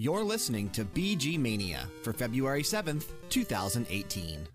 You're listening to BG Mania for February 7th, 2018.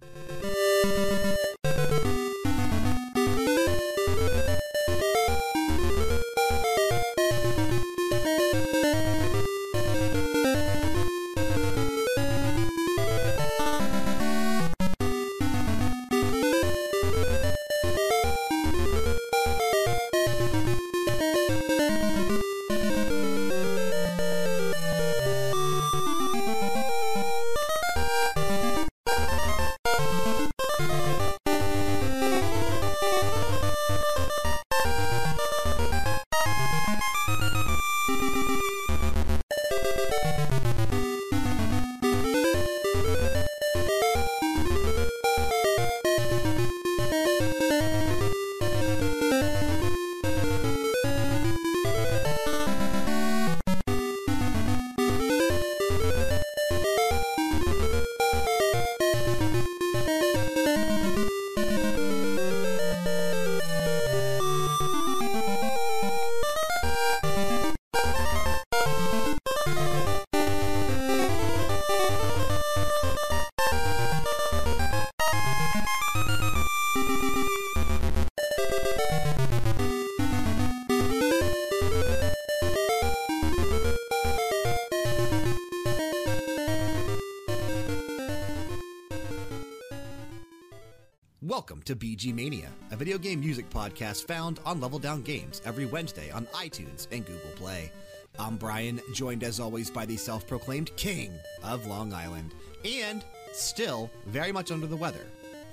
To BG Mania, a video game music podcast found on Level Down Games every Wednesday on iTunes and Google Play. I'm Brian, joined as always by the self proclaimed King of Long Island, and still very much under the weather,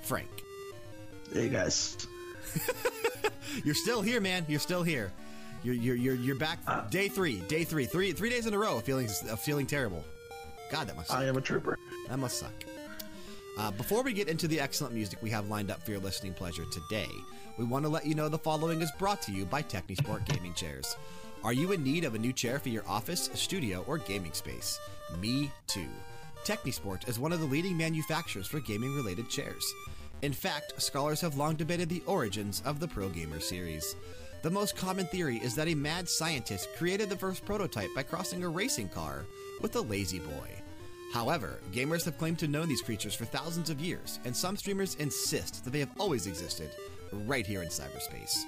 Frank. Hey guys. You're still here, man. You're still here. You're, you're, you're, you're back. Uh. day three. Day three. Three three days in a row of feeling, of uh, feeling terrible. God, that must suck. I am a trooper. That must suck. Uh, before we get into the excellent music we have lined up for your listening pleasure today, we want to let you know the following is brought to you by Technisport Gaming Chairs. Are you in need of a new chair for your office, studio, or gaming space? Me too. Technisport is one of the leading manufacturers for gaming related chairs. In fact, scholars have long debated the origins of the Pro Gamer series. The most common theory is that a mad scientist created the first prototype by crossing a racing car with a lazy boy. However, gamers have claimed to know these creatures for thousands of years, and some streamers insist that they have always existed right here in cyberspace.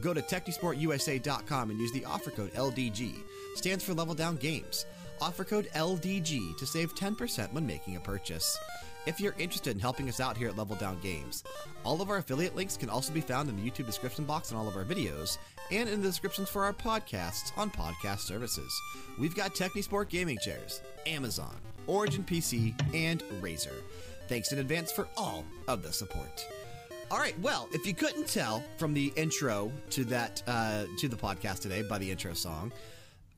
Go to TechnisportUSA.com and use the offer code LDG, stands for Level Down Games. Offer code LDG to save 10% when making a purchase. If you're interested in helping us out here at Level Down Games, all of our affiliate links can also be found in the YouTube description box on all of our videos and in the descriptions for our podcasts on podcast services. We've got Technisport gaming chairs, Amazon, Origin PC, and Razer. Thanks in advance for all of the support. All right, well, if you couldn't tell from the intro to that uh, to the podcast today by the intro song,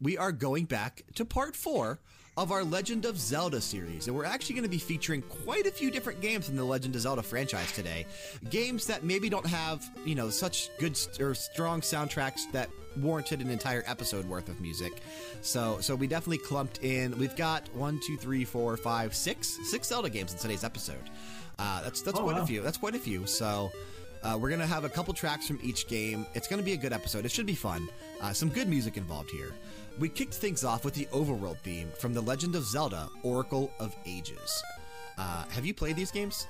we are going back to part four of our Legend of Zelda series. And we're actually going to be featuring quite a few different games in the Legend of Zelda franchise today. Games that maybe don't have, you know, such good or strong soundtracks that warranted an entire episode worth of music. So, so we definitely clumped in. We've got one, two, three, four, five, six, six Zelda games in today's episode. Uh, that's that's Oh, quite a few. That's quite a few. So. Uh, we're going to have a couple tracks from each game. It's going to be a good episode. It should be fun. Uh, some good music involved here. We kicked things off with the overworld theme from The Legend of Zelda Oracle of Ages. Uh, have you played these games?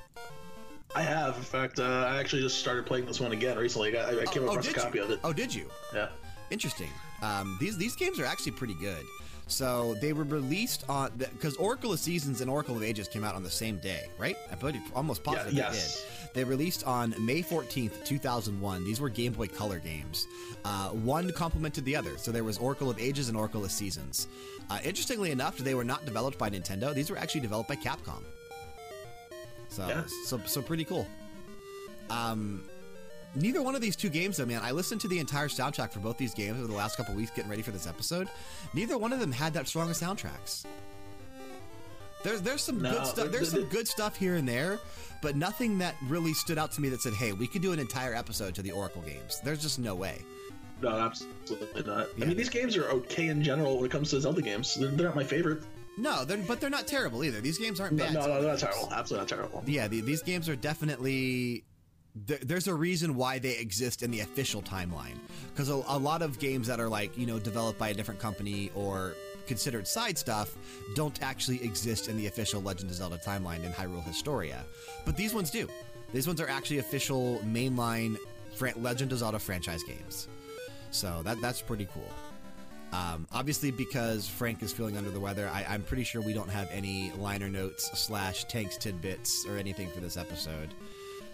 I have. In fact, uh, I actually just started playing this one again recently. I, I came across a copy you? of it. Oh, did you? Yeah. Interesting. Um, these these games are actually pretty good. So they were released on because Oracle of Seasons and Oracle of Ages came out on the same day, right? I'm almost positive Yeah, they yes. did. They released on May 14th, 2001. These were Game Boy Color games. Uh, one complemented the other. So there was Oracle of Ages and Oracle of Seasons. Uh, interestingly enough, they were not developed by Nintendo. These were actually developed by Capcom. So, Yeah. so, so pretty cool. Um, neither one of these two games, though, man, I listened to the entire soundtrack for both these games over the last couple weeks getting ready for this episode. Neither one of them had that strong of soundtracks. There's there's some No, good stuff. There's some good stuff here and there, but nothing that really stood out to me that said, "Hey, we could do an entire episode to the Oracle games." There's just no way. No, absolutely not. Yeah. I mean, these games are okay in general when it comes to Zelda games. They're, they're not my favorite. No, they're, but they're not terrible either. These games aren't No, bad. no, no, they're not terrible. Absolutely not terrible. Yeah, the, these games are definitely. There, there's a reason why they exist in the official timeline. Because a, a lot of games that are like, you know, developed by a different company or considered side stuff don't actually exist in the official Legend of Zelda timeline in Hyrule Historia. But these ones do. These ones are actually official mainline Legend of Zelda franchise games. So that that's pretty cool. Um, obviously, because Frank is feeling under the weather, I, I'm pretty sure we don't have any liner notes slash tanks tidbits or anything for this episode.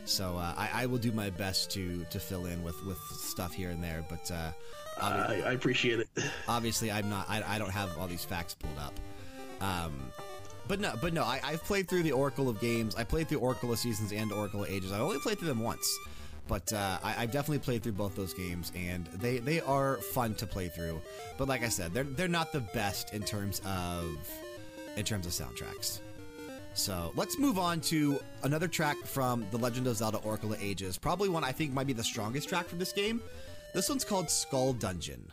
So uh, I, I will do my best to to fill in with with stuff here and there. But uh, I, I appreciate it. obviously, I'm not. I, I don't have all these facts pulled up. Um, but no, but no. I, I've played through the Oracle of Games. I played through Oracle of Seasons and Oracle of Ages. I only played through them once, but uh, I, I've definitely played through both those games, and they they are fun to play through. But like I said, they're they're not the best in terms of in terms of soundtracks. So let's move on to another track from The Legend of Zelda Oracle of Ages. Probably one I think might be the strongest track from this game. This one's called Skull Dungeon.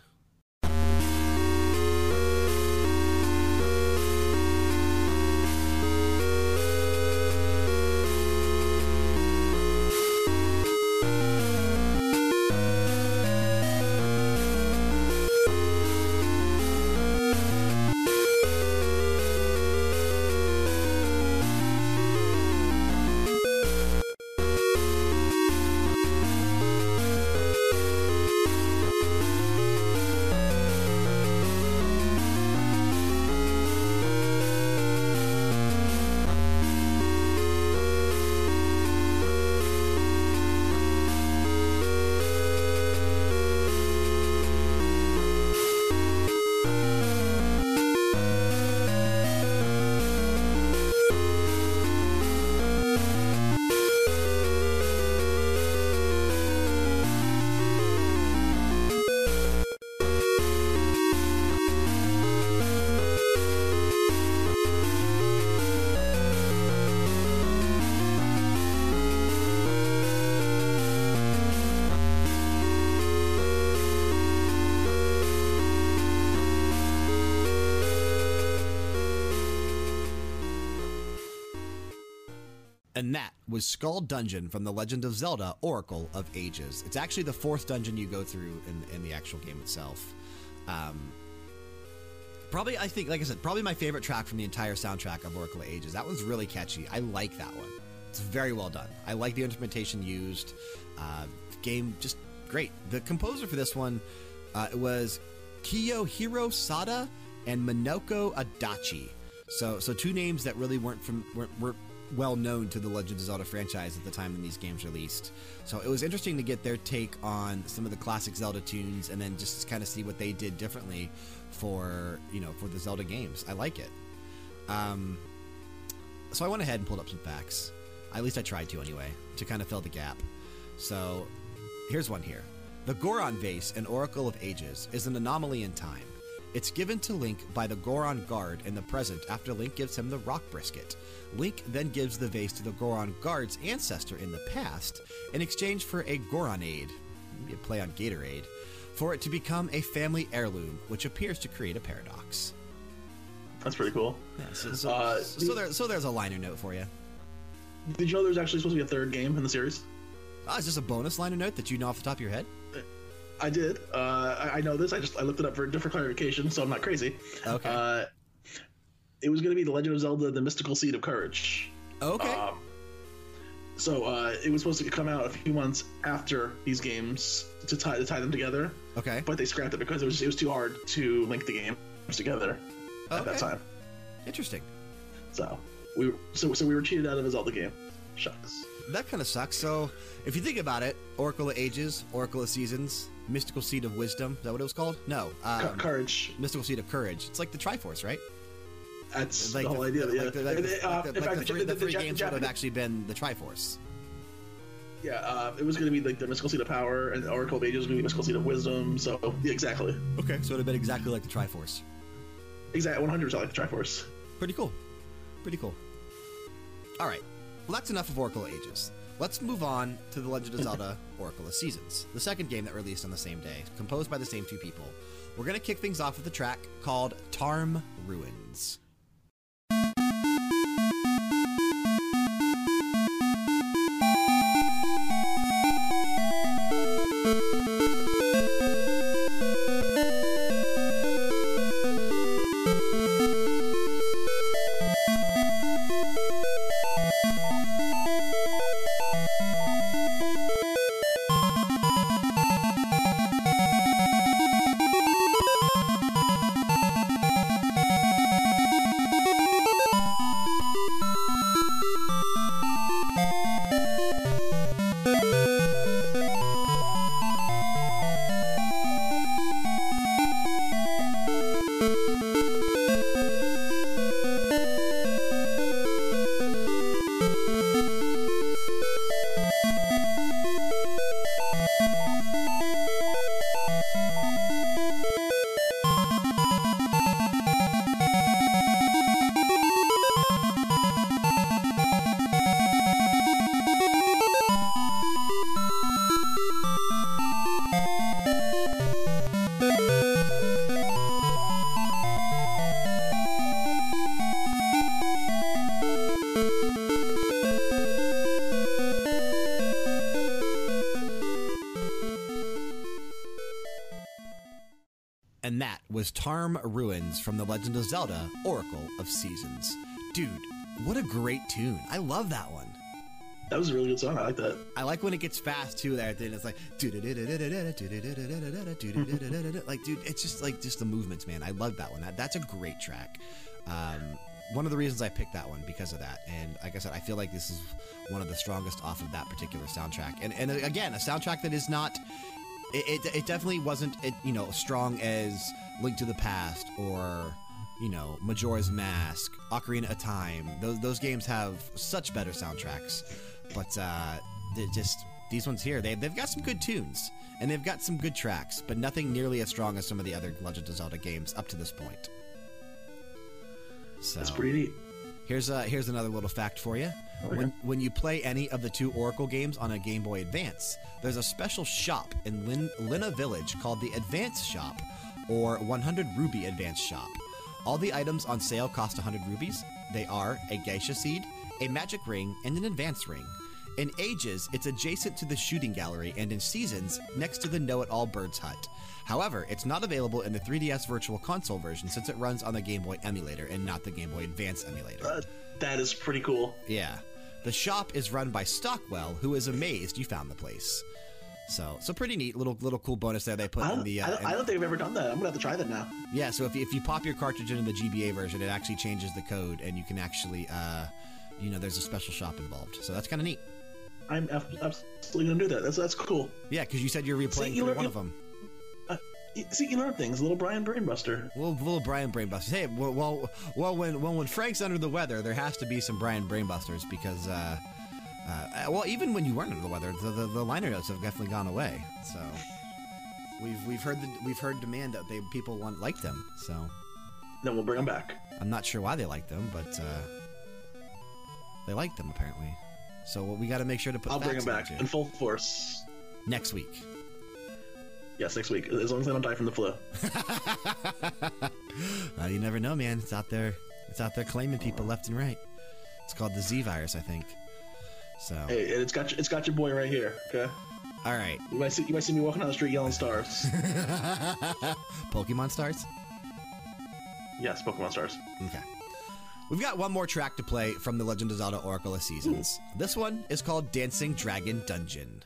Was Skull Dungeon from The Legend of Zelda Oracle of Ages. It's actually the fourth dungeon you go through in, in the actual game itself. Um, probably, I think, like I said, probably my favorite track from the entire soundtrack of Oracle of Ages. That one's really catchy. I like that one. It's very well done. I like the instrumentation used. Uh, game just great. The composer for this one uh, was Kiyohiro Sada and Minako Adachi. So, so two names that really weren't from weren't, weren't well known to the Legend of Zelda franchise at the time when these games released. So it was interesting to get their take on some of the classic Zelda tunes, and then just kind of see what they did differently for you know for the Zelda games. I like it. Um, so I went ahead and pulled up some facts. At least I tried to anyway, to kind of fill the gap. So here's one here. The Goron vase in Oracle of Ages is an anomaly in time. It's given to Link by the Goron guard in the present after Link gives him the rock brisket. Link then gives the vase to the Goron guard's ancestor in the past in exchange for a Goronade, maybe a play on Gatorade, for it to become a family heirloom, which appears to create a paradox. That's pretty cool. Yeah, so, so, Uh, so, there, so there's a liner note for you. Did you know there's actually supposed to be a third game in the series? Oh, is this a bonus liner note that you know off the top of your head? I did. Uh, I, I know this. I just I looked it up for a different clarification, so I'm not crazy. Okay. Uh, it was going to be the Legend of Zelda: The Mystical Seed of Courage. okay. Um, so uh, it was supposed to come out a few months after these games to tie to tie them together, okay. but they scrapped it because it was it was too hard to link the games together at that Okay. time. Interesting. So we were, so so we were cheated out of a Zelda game. Shucks. That kind of sucks. So, if you think about it, Oracle of Ages, Oracle of Seasons, Mystical Seed of Wisdom, is that what it was called? No. Um, Courage. Mystical Seed of Courage. It's like the Triforce, right? That's Like the whole idea. yeah. Like the, like the- uh, like the- the three, the- the the games would have actually been the Triforce. Yeah, uh, it was going to be like the Mystical Seed of Power, and Oracle of Ages was going to be Mystical Seed of Wisdom. So yeah, exactly, Okay. So it would have been exactly like the Triforce. exactly, 100 percent like the Triforce. Pretty cool. Pretty cool. All right. Well, that's enough of Oracle of Ages. Let's move on to The Legend of Zelda Oracle of Seasons, the second game that released on the same day, composed by the same two people. We're going to kick things off with a track called Tarm Ruins. Ruins from The Legend of Zelda Oracle of Seasons. Dude, what a great tune. I love that one. That was a really good song. I like that. I like when it gets fast too. There, then it's like, like, dude, it's just like just the movements, man. I love that one. That, that's a great track. Um, one of the reasons I picked that one because of that. And like I said, I feel like this is one of the strongest off of that particular soundtrack. And and again, a soundtrack that is not. It, it, it definitely wasn't it, you know strong as Link to the Past or you know Majora's Mask, Ocarina of Time. Those those games have such better soundtracks, but uh, they're just these ones here they they've got some good tunes and they've got some good tracks, but nothing nearly as strong as some of the other Legend of Zelda games up to this point. So That's pretty neat. Here's uh, here's another little fact for you. Okay. When when you play any of the two Oracle games on a Game Boy Advance, there's a special shop in Lin, Lynna Village called the Advance Shop, or 100 Ruby Advanced Shop. All the items on sale cost 100 rubies. They are a Gasha Seed, a magic ring, and an advance ring. In ages, it's adjacent to the shooting gallery, and in seasons, next to the Know It All Birds Hut. However, it's not available in the 3DS Virtual Console version since it runs on the Game Boy emulator and not the Game Boy Advance emulator. Uh, that is pretty cool. Yeah. The shop is run by Stockwell, who is amazed you found the place. So, so pretty neat little little cool bonus there they put I in the. I, Uh, don't, I don't think I've ever done that. I'm gonna have to try that now. yeah, so if you, if you pop your cartridge into the GBA version, it actually changes the code, and you can actually, uh, you know, there's a special shop involved. So that's kind of neat. I'm absolutely gonna do that. That's that's cool. Yeah, because you said you're replaying you learn- one of them. Y- See, you learn things. Little Brian Brainbuster. Little, little Brian Brainbuster. Hey, well, well, well when, when when Frank's under the weather, there has to be some Brian Brainbusters because, uh, uh, well, even when you weren't under the weather, the, the, the liner notes have definitely gone away. So we've we've heard the, we've heard demand that they people want like them. So Then we'll bring them back. I'm not sure why they like them, but uh, they like them apparently. So we got to make sure to put. I'll bring them back in full force. next week. Yes, next week. As long as I don't die from the flu. Uh, you never know, man. It's out there. It's out there claiming people left and right. It's called the Z virus, I think. So, Hey, and it's got it's got your boy right here. Okay. all right. You might see you might see me walking down the street yelling stars. Pokemon stars. yes, Pokemon stars. Okay. We've got one more track to play from the Legend of Zelda Oracle of Seasons. This one is called Dancing Dragon Dungeon.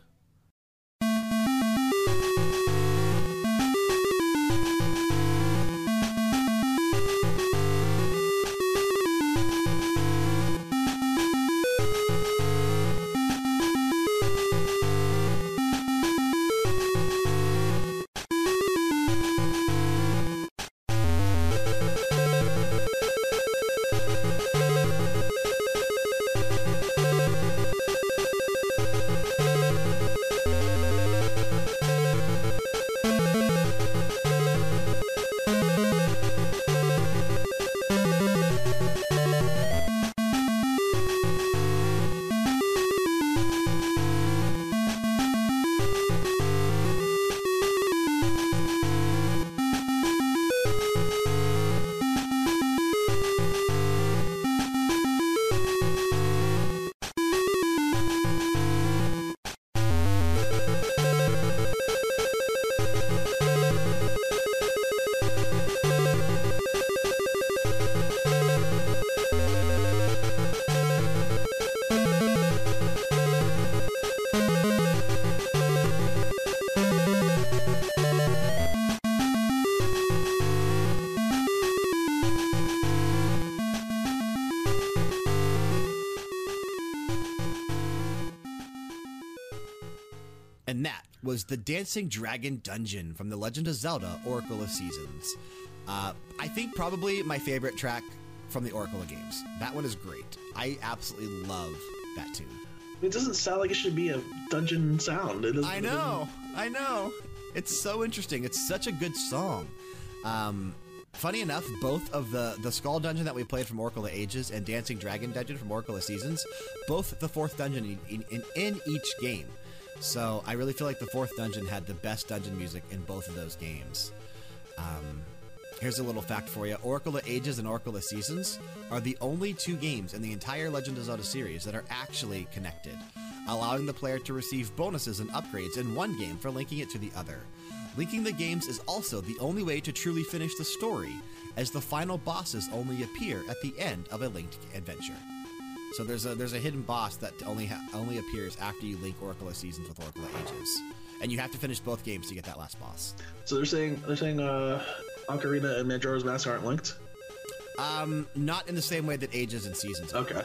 Was the Dancing Dragon Dungeon from The Legend of Zelda Oracle of Seasons. Uh, I think probably my favorite track from the Oracle of games. That one is great. I absolutely love that tune. It doesn't sound like it should be a dungeon sound. I know, I know. It's so interesting. It's such a good song. Um, funny enough, both of the the Skull Dungeon that we played from Oracle of Ages and Dancing Dragon Dungeon from Oracle of Seasons, both the fourth dungeon in, in, in each game. So I really feel like the fourth dungeon had the best dungeon music in both of those games. Um, here's a little fact for you Oracle of Ages and Oracle of Seasons are the only two games in the entire Legend of Zelda series that are actually connected, allowing the player to receive bonuses and upgrades in one game for linking it to the other. Linking the games is also the only way to truly finish the story, as the final bosses only appear at the end of a linked adventure. So there's a there's a hidden boss that only only appears after you link Oracle of Seasons with Oracle of Ages, and you have to finish both games to get that last boss. So they're saying they're saying uh, Ocarina and Majora's Mask aren't linked. Um, not in the same way that Ages and Seasons. Are. Okay.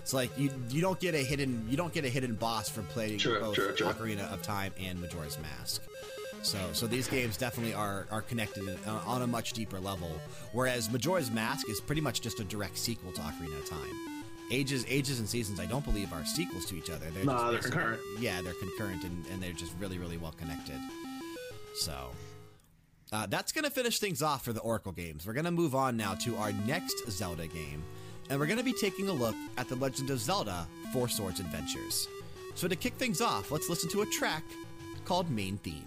It's like you you don't get a hidden you don't get a hidden boss from playing Sure, both sure, sure. Ocarina of Time and Majora's Mask. So so these games definitely are are connected in, on a much deeper level. Whereas Majora's Mask is pretty much just a direct sequel to Ocarina of Time. Ages Ages and Seasons I don't believe are sequels to each other. They're Nah, just they're concurrent. Yeah, they're concurrent and, and they're just really really well connected. So. Uh, that's going to finish things off for the Oracle games. We're going to move on now to our next Zelda game, and we're going to be taking a look at The Legend of Zelda Four Swords Adventures. So, to kick things off, let's listen to a track called Main Theme.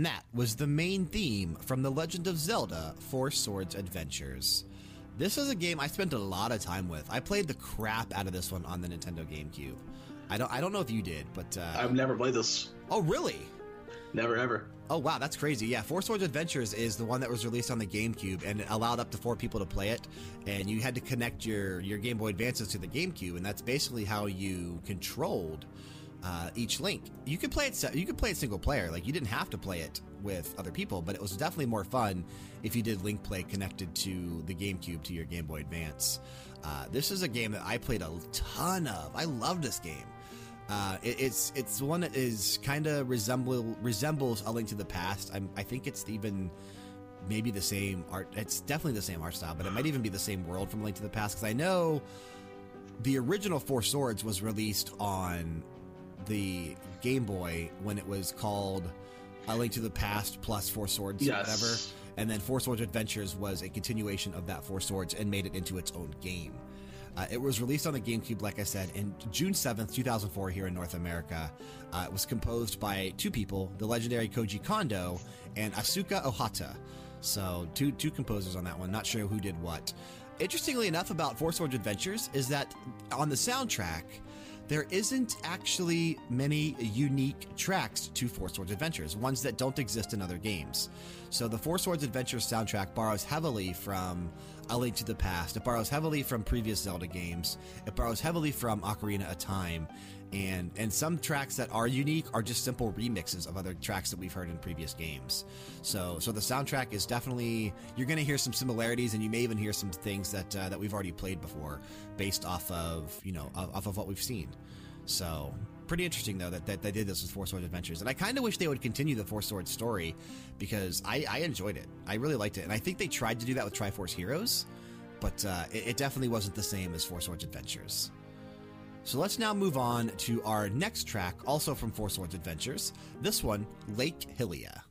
And that was the main theme from The Legend of Zelda Four Swords Adventures. This is a game I spent a lot of time with. I played the crap out of this one on the Nintendo GameCube. I don't, I don't know if you did, but. Uh, I've never played this. oh, really? Never ever. Oh wow, that's crazy. Yeah, Four Swords Adventures is the one that was released on the GameCube and it allowed up to four people to play it. And you had to connect your your Game Boy Advances to the GameCube, and that's basically how you controlled uh, each link. You could play it. You could play it single player. Like you didn't have to play it with other people, but it was definitely more fun if you did link play connected to the GameCube to your Game Boy Advance. Uh, this is a game that I played a ton of. I love this game. Uh, it, it's it's one that is kind of resemble resembles A Link to the Past. I'm, I think it's even maybe the same art. It's definitely the same art style, but it might even be the same world from Link to the Past because I know the original Four Swords was released on the Game Boy when it was called A Link to the Past plus Four Swords, Yes. whatever. And then Four Swords Adventures was a continuation of that Four Swords and made it into its own game. Uh, it was released on the GameCube, like I said, in June 7th, 2004, here in North America. Uh, it was composed by two people, the legendary Koji Kondo and Asuka Ohata. So, two, two composers on that one. Not sure who did what. Interestingly enough, about Four Swords Adventures is that on the soundtrack, there isn't actually many unique tracks to Four Swords Adventures, ones that don't exist in other games. So the Four Swords Adventures soundtrack borrows heavily from A Link to the Past. It borrows heavily from previous Zelda games. It borrows heavily from Ocarina of Time. And, and some tracks that are unique are just simple remixes of other tracks that we've heard in previous games. So, so the soundtrack is definitely you're going to hear some similarities, and you may even hear some things that uh, that we've already played before, based off of you know off off of what we've seen. So pretty interesting though that, that they did this with Four Swords Adventures, and I kind of wish they would continue the Four Swords story because I, I enjoyed it. I really liked it, and I think they tried to do that with Triforce Heroes, but uh, it, it definitely wasn't the same as Four Swords Adventures. So let's now move on to our next track, also from Four Swords Adventures. This one, Lake Hylia.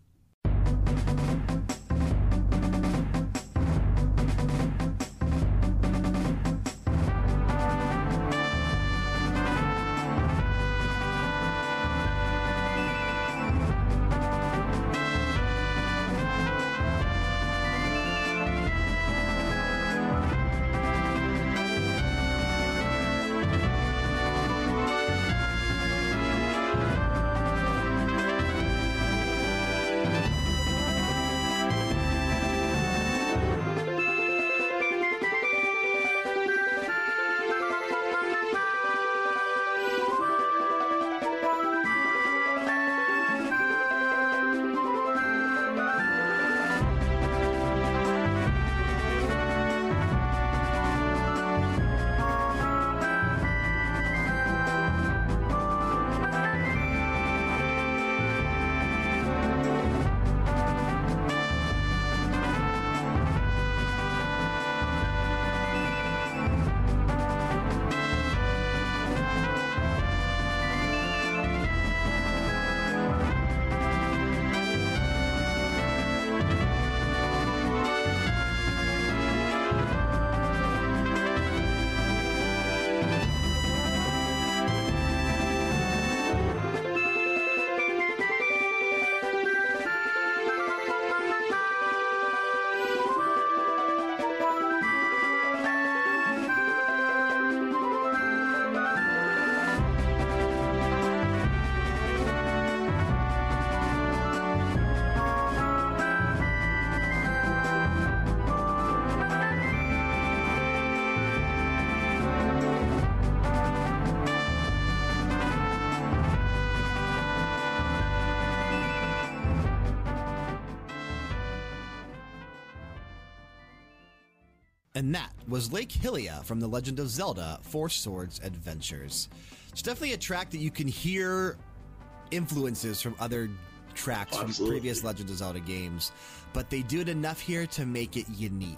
Was Lake Hylia from The Legend of Zelda Four Swords Adventures. It's definitely a track that you can hear influences from other tracks from previous Legend of Zelda games, but they do it enough here to make it unique.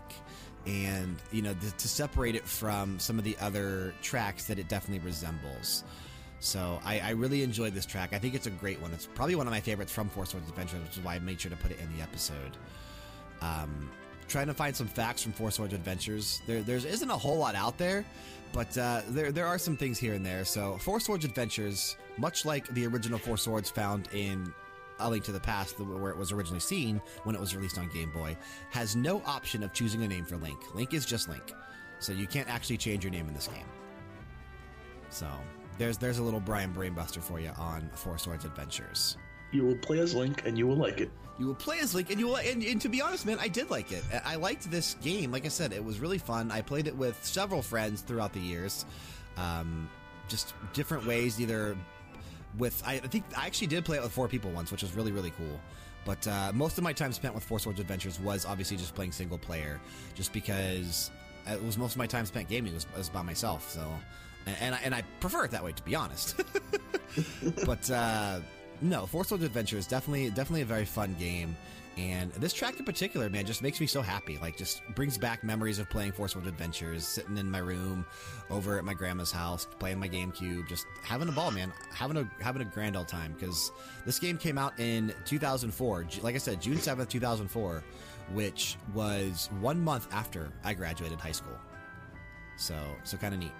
And, you know, to separate it from some of the other tracks that it definitely resembles. So I, I really enjoyed this track. I think it's a great one. It's probably one of my favorites from Four Swords Adventures, which is why I made sure to put it in the episode. Um, trying to find some facts from Four Swords Adventures. There, there isn't a whole lot out there, but uh, there, there are some things here and there. So, Four Swords Adventures, much like the original Four Swords found in A Link to the Past, where it was originally seen when it was released on Game Boy, has no option of choosing a name for Link. Link is just Link. So, you can't actually change your name in this game. So, there's, there's a little Brian Brainbuster for you on Four Swords Adventures. You will play as Link and you will like it. You will play as Link, and you will. And, and to be honest, man, I did like it. I liked this game. Like I said, it was really fun. I played it with several friends throughout the years, um, just different ways. Either with, I, I think I actually did play it with four people once, which was really really cool. But uh, most of my time spent with Four Swords Adventures was obviously just playing single player, just because it was most of my time spent gaming was, was by myself. So, and and I, and I prefer it that way, to be honest. but uh, no, Four Swords Adventure is definitely definitely a very fun game. And this track in particular, man, just makes me so happy. Like, just brings back memories of playing Four Swords Adventures, sitting in my room, over at my grandma's house, playing my GameCube, just having a ball, man, having a having a grand old time. Because this game came out in 2004, like I said, June 7th, 2004, which was one month after I graduated high school. So, so kind of neat,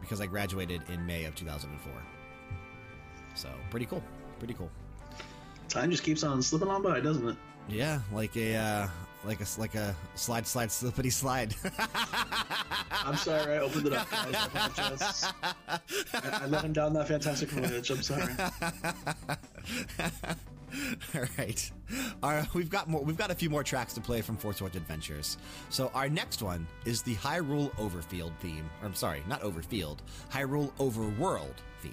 because I graduated in May of 2004. So, pretty cool, pretty cool. Time just keeps on slipping on by, doesn't it? Yeah, like a uh, like a like a slide, slide, slippity slide. I'm sorry, I opened it up. Guys. I apologize. I, I let him down that fantastic voyage. I'm sorry. All right. All right, we've got more. We've got a few more tracks to play from Four Swords Adventures. So our next one is the Hyrule Overfield theme. Or I'm sorry, not Overfield. Hyrule Overworld theme.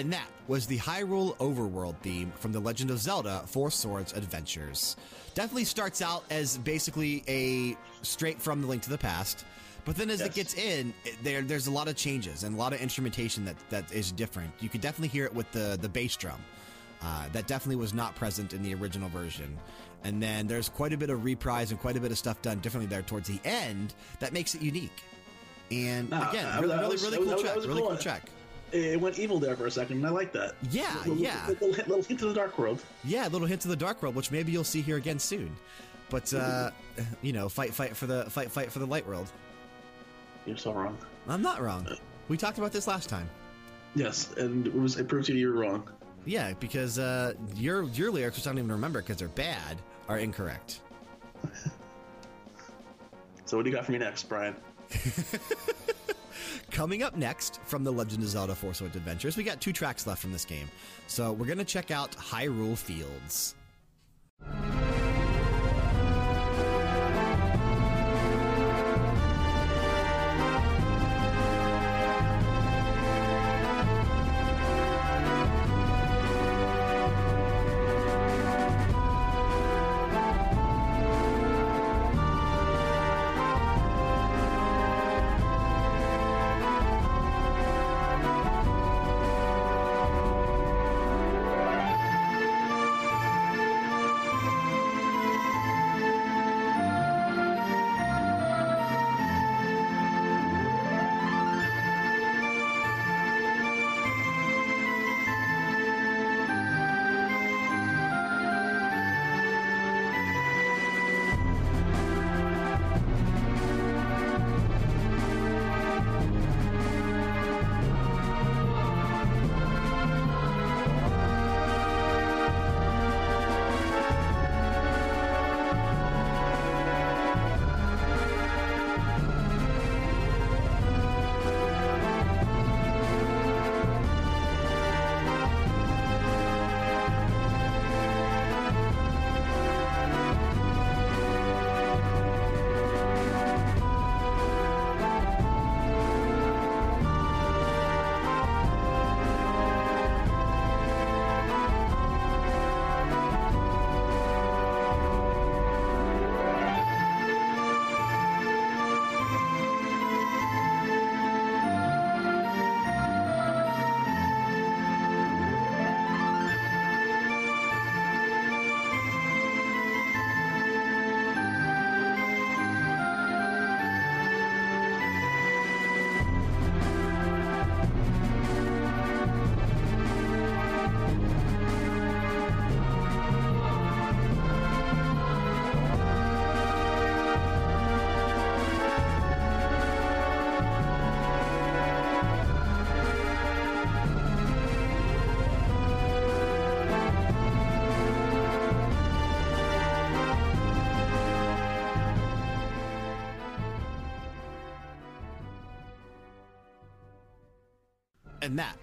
And that was the Hyrule Overworld theme from The Legend of Zelda Four Swords Adventures. Definitely starts out as basically a straight from The Link to the Past, but then as it gets in, there there's a lot of changes and a lot of instrumentation that, that is different. You could definitely hear it with the, the bass drum. Uh, that definitely was not present in the original version. And then there's quite a bit of reprise and quite a bit of stuff done differently there towards the end that makes it unique. And Nah, again, really, really, was- really was- cool that track. was Really cool. cool track. It went evil there for a second, and I like that. Yeah, little, yeah. Little, hint- little hint to the dark world. Yeah, little hint to the Dark World, which maybe you'll see here again soon. But uh, you know, fight, fight for the fight, fight for the Light World. You're so wrong. I'm not wrong. We talked about this last time. Yes, and it was it proved to you you're wrong. Yeah, because uh, your your lyrics, which I don't even remember because they're bad, are incorrect. So what do you got for me next, Brian? Coming up next from The Legend of Zelda Four Swords Adventures, we got two tracks left from this game. So we're going to check out Hyrule Fields.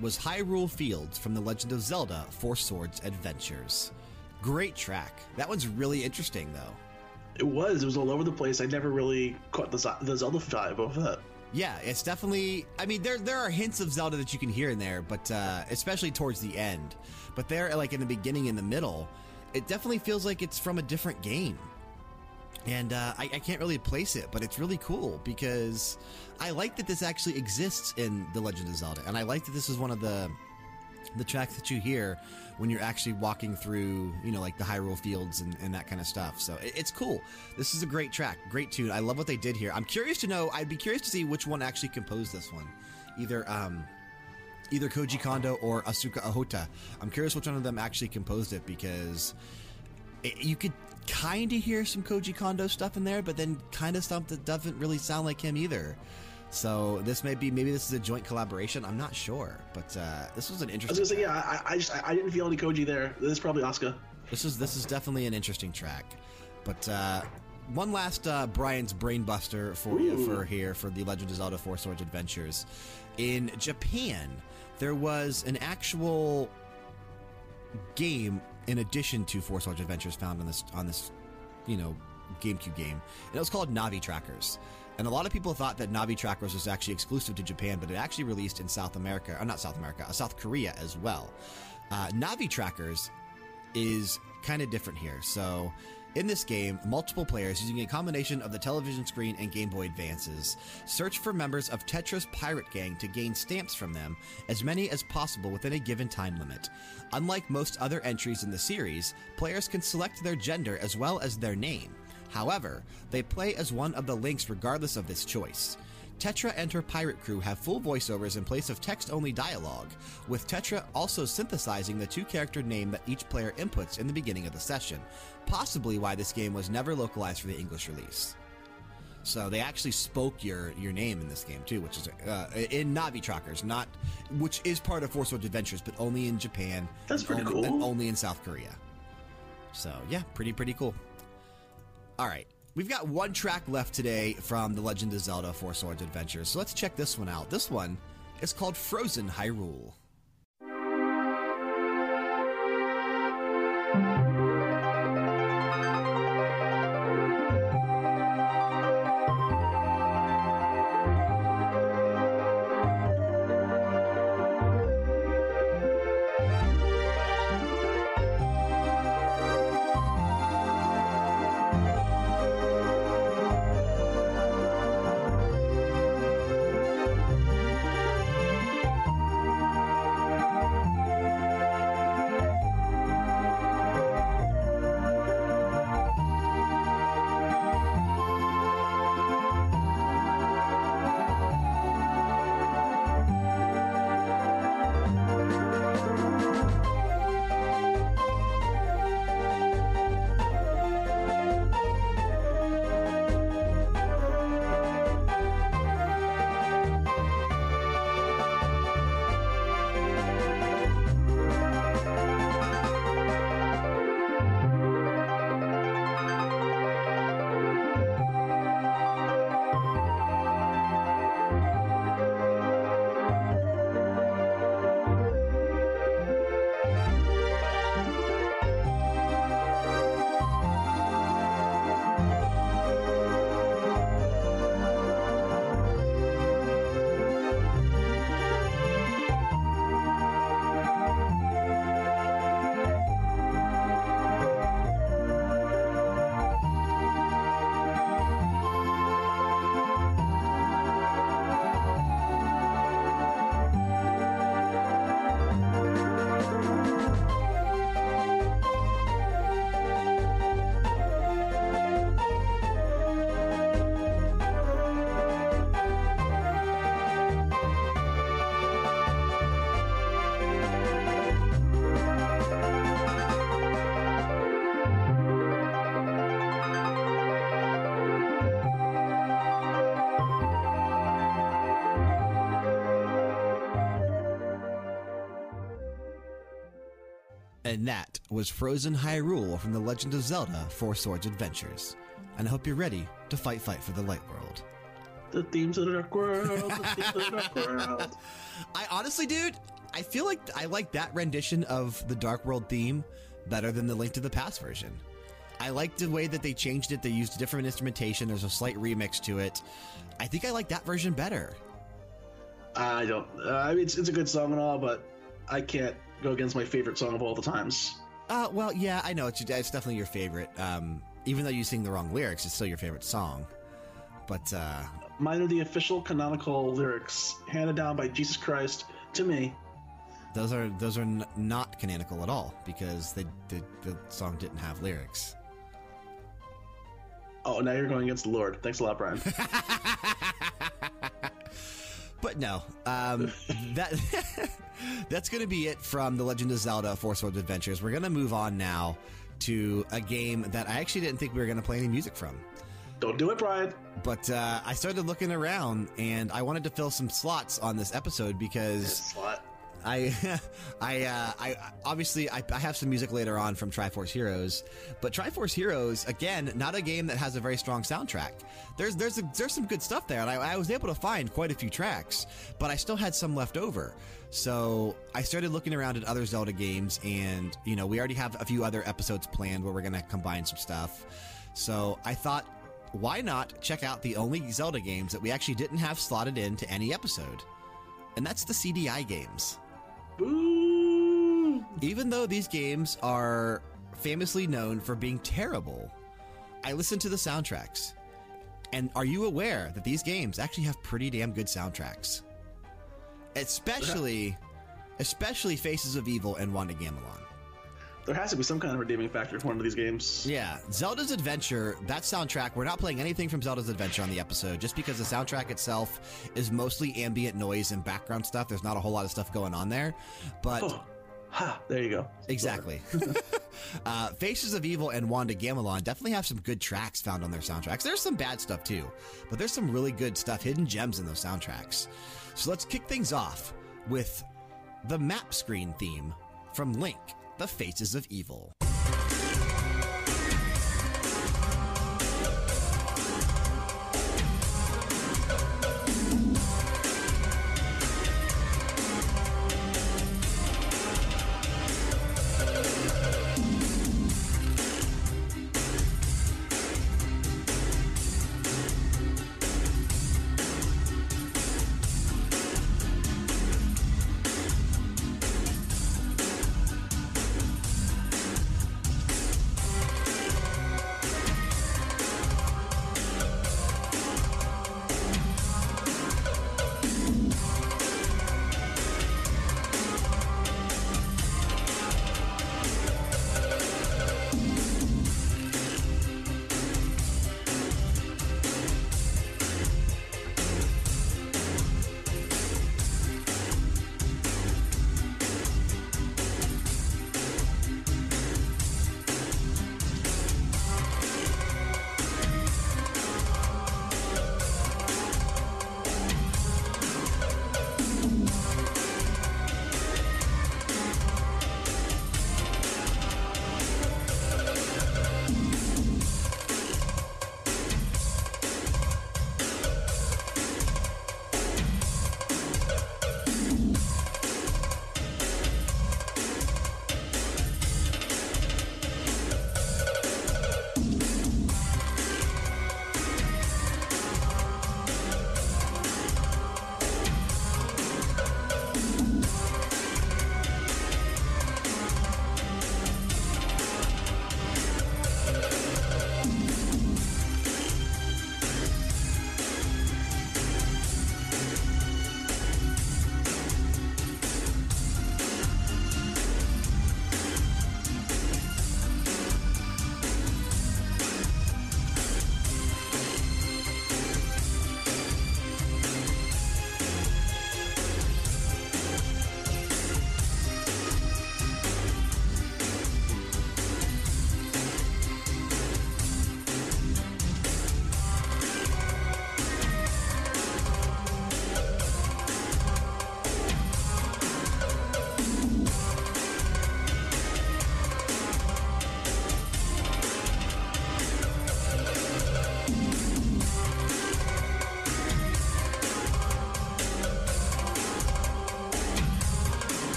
Was Hyrule Fields from The Legend of Zelda Four Swords Adventures. Great track. That one's really interesting, though. It was. It was all over the place. I never really caught the, the Zelda vibe of that. Yeah, it's definitely. I mean, there there are hints of Zelda that you can hear in there, but uh, especially towards the end. But there, like in the beginning, in the middle, it definitely feels like it's from a different game. And uh, I, I can't really place it, but it's really cool because I like that this actually exists in The Legend of Zelda, and I like that this is one of the the tracks that you hear when you're actually walking through, you know, like the Hyrule Fields and, and that kind of stuff. So it, it's cool. This is a great track, great tune. I love what they did here. I'm curious to know. I'd be curious to see which one actually composed this one, either um, either Koji Kondo or Asuka Ohota. I'm curious which one of them actually composed it because it, you could kind of hear some Koji Kondo stuff in there, but then kind of stuff that doesn't really sound like him either. So this may be maybe this is a joint collaboration. I'm not sure, but uh, this was an I was interesting. gonna say, track. yeah, I, I just I didn't feel any Koji there. This is probably Asuka. This is this is definitely an interesting track, but uh, one last uh, Brian's brainbuster for you for here for the Legend of Zelda Four Swords Adventures. In Japan, there was an actual game in addition to Four Swords Adventures found on this on this, you know, GameCube game, and it was called Navi Trackers. And a lot of people thought that Navi Trackers was actually exclusive to Japan, but it actually released in South America, or not South America, uh, South Korea as well. Uh, Navi Trackers is kind of different here. So, in this game, multiple players using a combination of the television screen and Game Boy Advances search for members of Tetra's pirate gang to gain stamps from them, as many as possible within a given time limit. Unlike most other entries in the series, players can select their gender as well as their name. However, they play as one of the links regardless of this choice. Tetra and her pirate crew have full voiceovers in place of text only dialogue, with Tetra also synthesizing the two character name that each player inputs in the beginning of the session, possibly why this game was never localized for the English release. So they actually spoke your your name in this game too, which is uh, in Navi Trackers, not which is part of Four Swords Adventures, but only in Japan. That's pretty only, cool. and only in South Korea. So yeah, pretty pretty cool. All right, we've got one track left today from The Legend of Zelda: Four Swords Adventures. So let's check this one out. This one is called Frozen Hyrule. And that was Frozen Hyrule from The Legend of Zelda Four Swords Adventures. And I hope you're ready to fight, fight for the light world. The themes of the dark world. The themes of the dark world. I honestly, dude, I feel like I like that rendition of the Dark World theme better than the Link to the Past version. I like the way that they changed it. They used different instrumentation. There's a slight remix to it. I think I like that version better. I don't. Uh, I mean, it's, it's a good song and all, but I can't go against my favorite song of all the times. Uh, well, yeah, I know it's, it's definitely your favorite. Um, even though you sing the wrong lyrics, it's still your favorite song. But uh, Mine are the official canonical lyrics handed down by Jesus Christ to me. those are those are n- not canonical at all because they, the the song didn't have lyrics. Oh, now you're going against the Lord. Thanks a lot, Brian. But no, um, that that's going to be it from The Legend of Zelda: Four Swords Adventures. We're going to move on now to a game that I actually didn't think we were going to play any music from. don't do it, Brian. But uh, I started looking around, and I wanted to fill some slots on this episode because Slot. I, I, uh, I obviously I, I have some music later on from Triforce Heroes, but Triforce Heroes again, not a game that has a very strong soundtrack. There's there's a, there's some good stuff there, and I, I was able to find quite a few tracks, but I still had some left over. So I started looking around at other Zelda games, and you know we already have a few other episodes planned where we're gonna combine some stuff. So I thought why not check out the only Zelda games that we actually didn't have slotted into any episode? And that's the CDI games. Boo! Even though these games are famously known for being terrible, I listened to the soundtracks. And are you aware that these games actually have pretty damn good soundtracks? Especially, especially Faces of Evil and Wand of Gamelon. There has to be some kind of redeeming factor for one of these games. Yeah, Zelda's Adventure, that soundtrack, we're not playing anything from Zelda's Adventure on the episode just because the soundtrack itself is mostly ambient noise and background stuff. There's not a whole lot of stuff going on there. But. Oh, ha, there you go. Exactly. uh, Faces of Evil and Wand of Gamelon definitely have some good tracks found on their soundtracks. There's some bad stuff too, but there's some really good stuff, hidden gems in those soundtracks. So let's kick things off with the map screen theme from Link the Faces of Evil.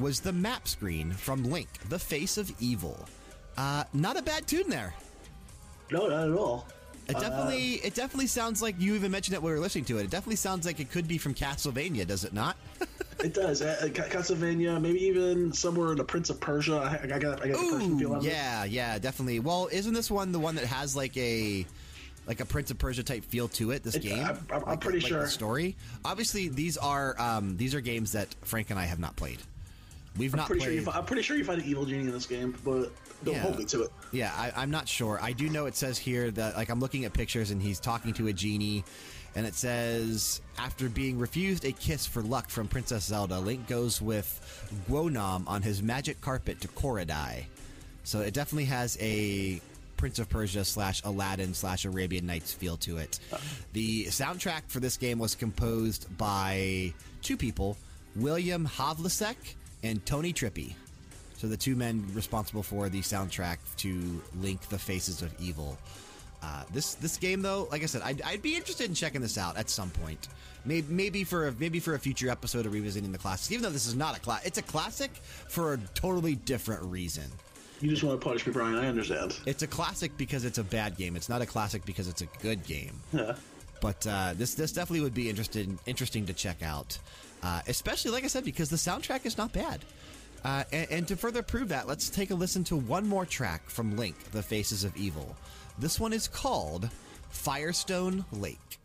Was the map screen from Link, the Face of Evil. Uh, not a bad tune there. No, not at all. It definitely, uh, it definitely sounds like you even mentioned it when we were listening to it. It definitely sounds like it could be from Castlevania, does it not? it does. Uh, Castlevania, maybe even somewhere in the Prince of Persia. I, I got, I got Ooh, Persian feel. Yeah, it. yeah, definitely. Well, isn't this one the one that has like a like a Prince of Persia type feel to it. This it, game, I'm, I'm like, pretty like sure. The story. Obviously, these are um, these are games that Frank and I have not played. We've I'm not pretty played. sure I'm pretty sure you find an evil genie in this game, but don't Yeah. hold me to it. Yeah, I, I'm not sure. I do know it says here that, like, I'm looking at pictures and he's talking to a genie, and it says, after being refused a kiss for luck from Princess Zelda, Link goes with Gwonam on his magic carpet to Koridai. So it definitely has a Prince of Persia slash Aladdin slash Arabian Nights feel to it. The soundtrack for this game was composed by two people, William Havlicek and Tony Trippi. So the two men responsible for the soundtrack to Link: The Faces of Evil. Uh, this this game though, like I said, I'd, I'd be interested in checking this out at some point. Maybe, maybe for a, maybe for a future episode of revisiting the classics. Even though this is not a class, it's a classic for a totally different reason. You just want to punish me, Brian. I understand. It's a classic because it's a bad game. It's not a classic because it's a good game. Yeah. But uh, this this definitely would be interesting interesting to check out, uh, especially like I said because the soundtrack is not bad. Uh, and, and to further prove that, let's take a listen to one more track from Link: The Faces of Evil. This one is called Firestone Lake.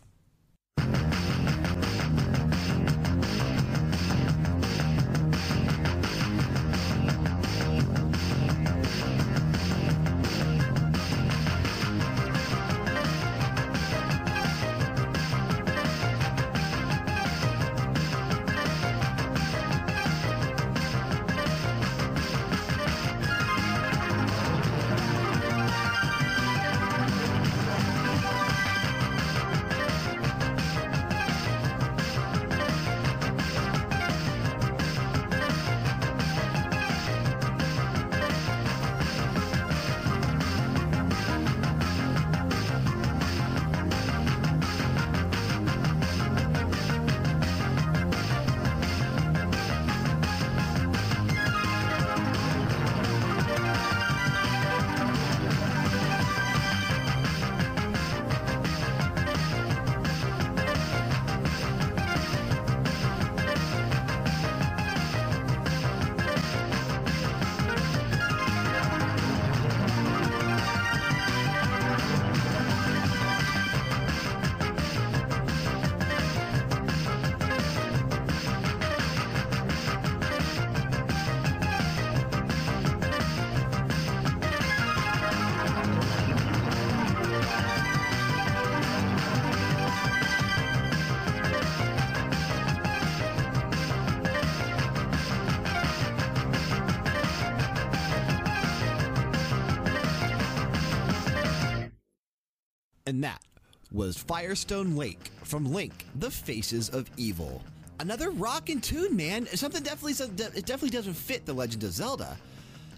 Was Firestone Lake from Link: The Faces of Evil. Another rockin' tune, man. Something definitely it definitely doesn't fit the Legend of Zelda,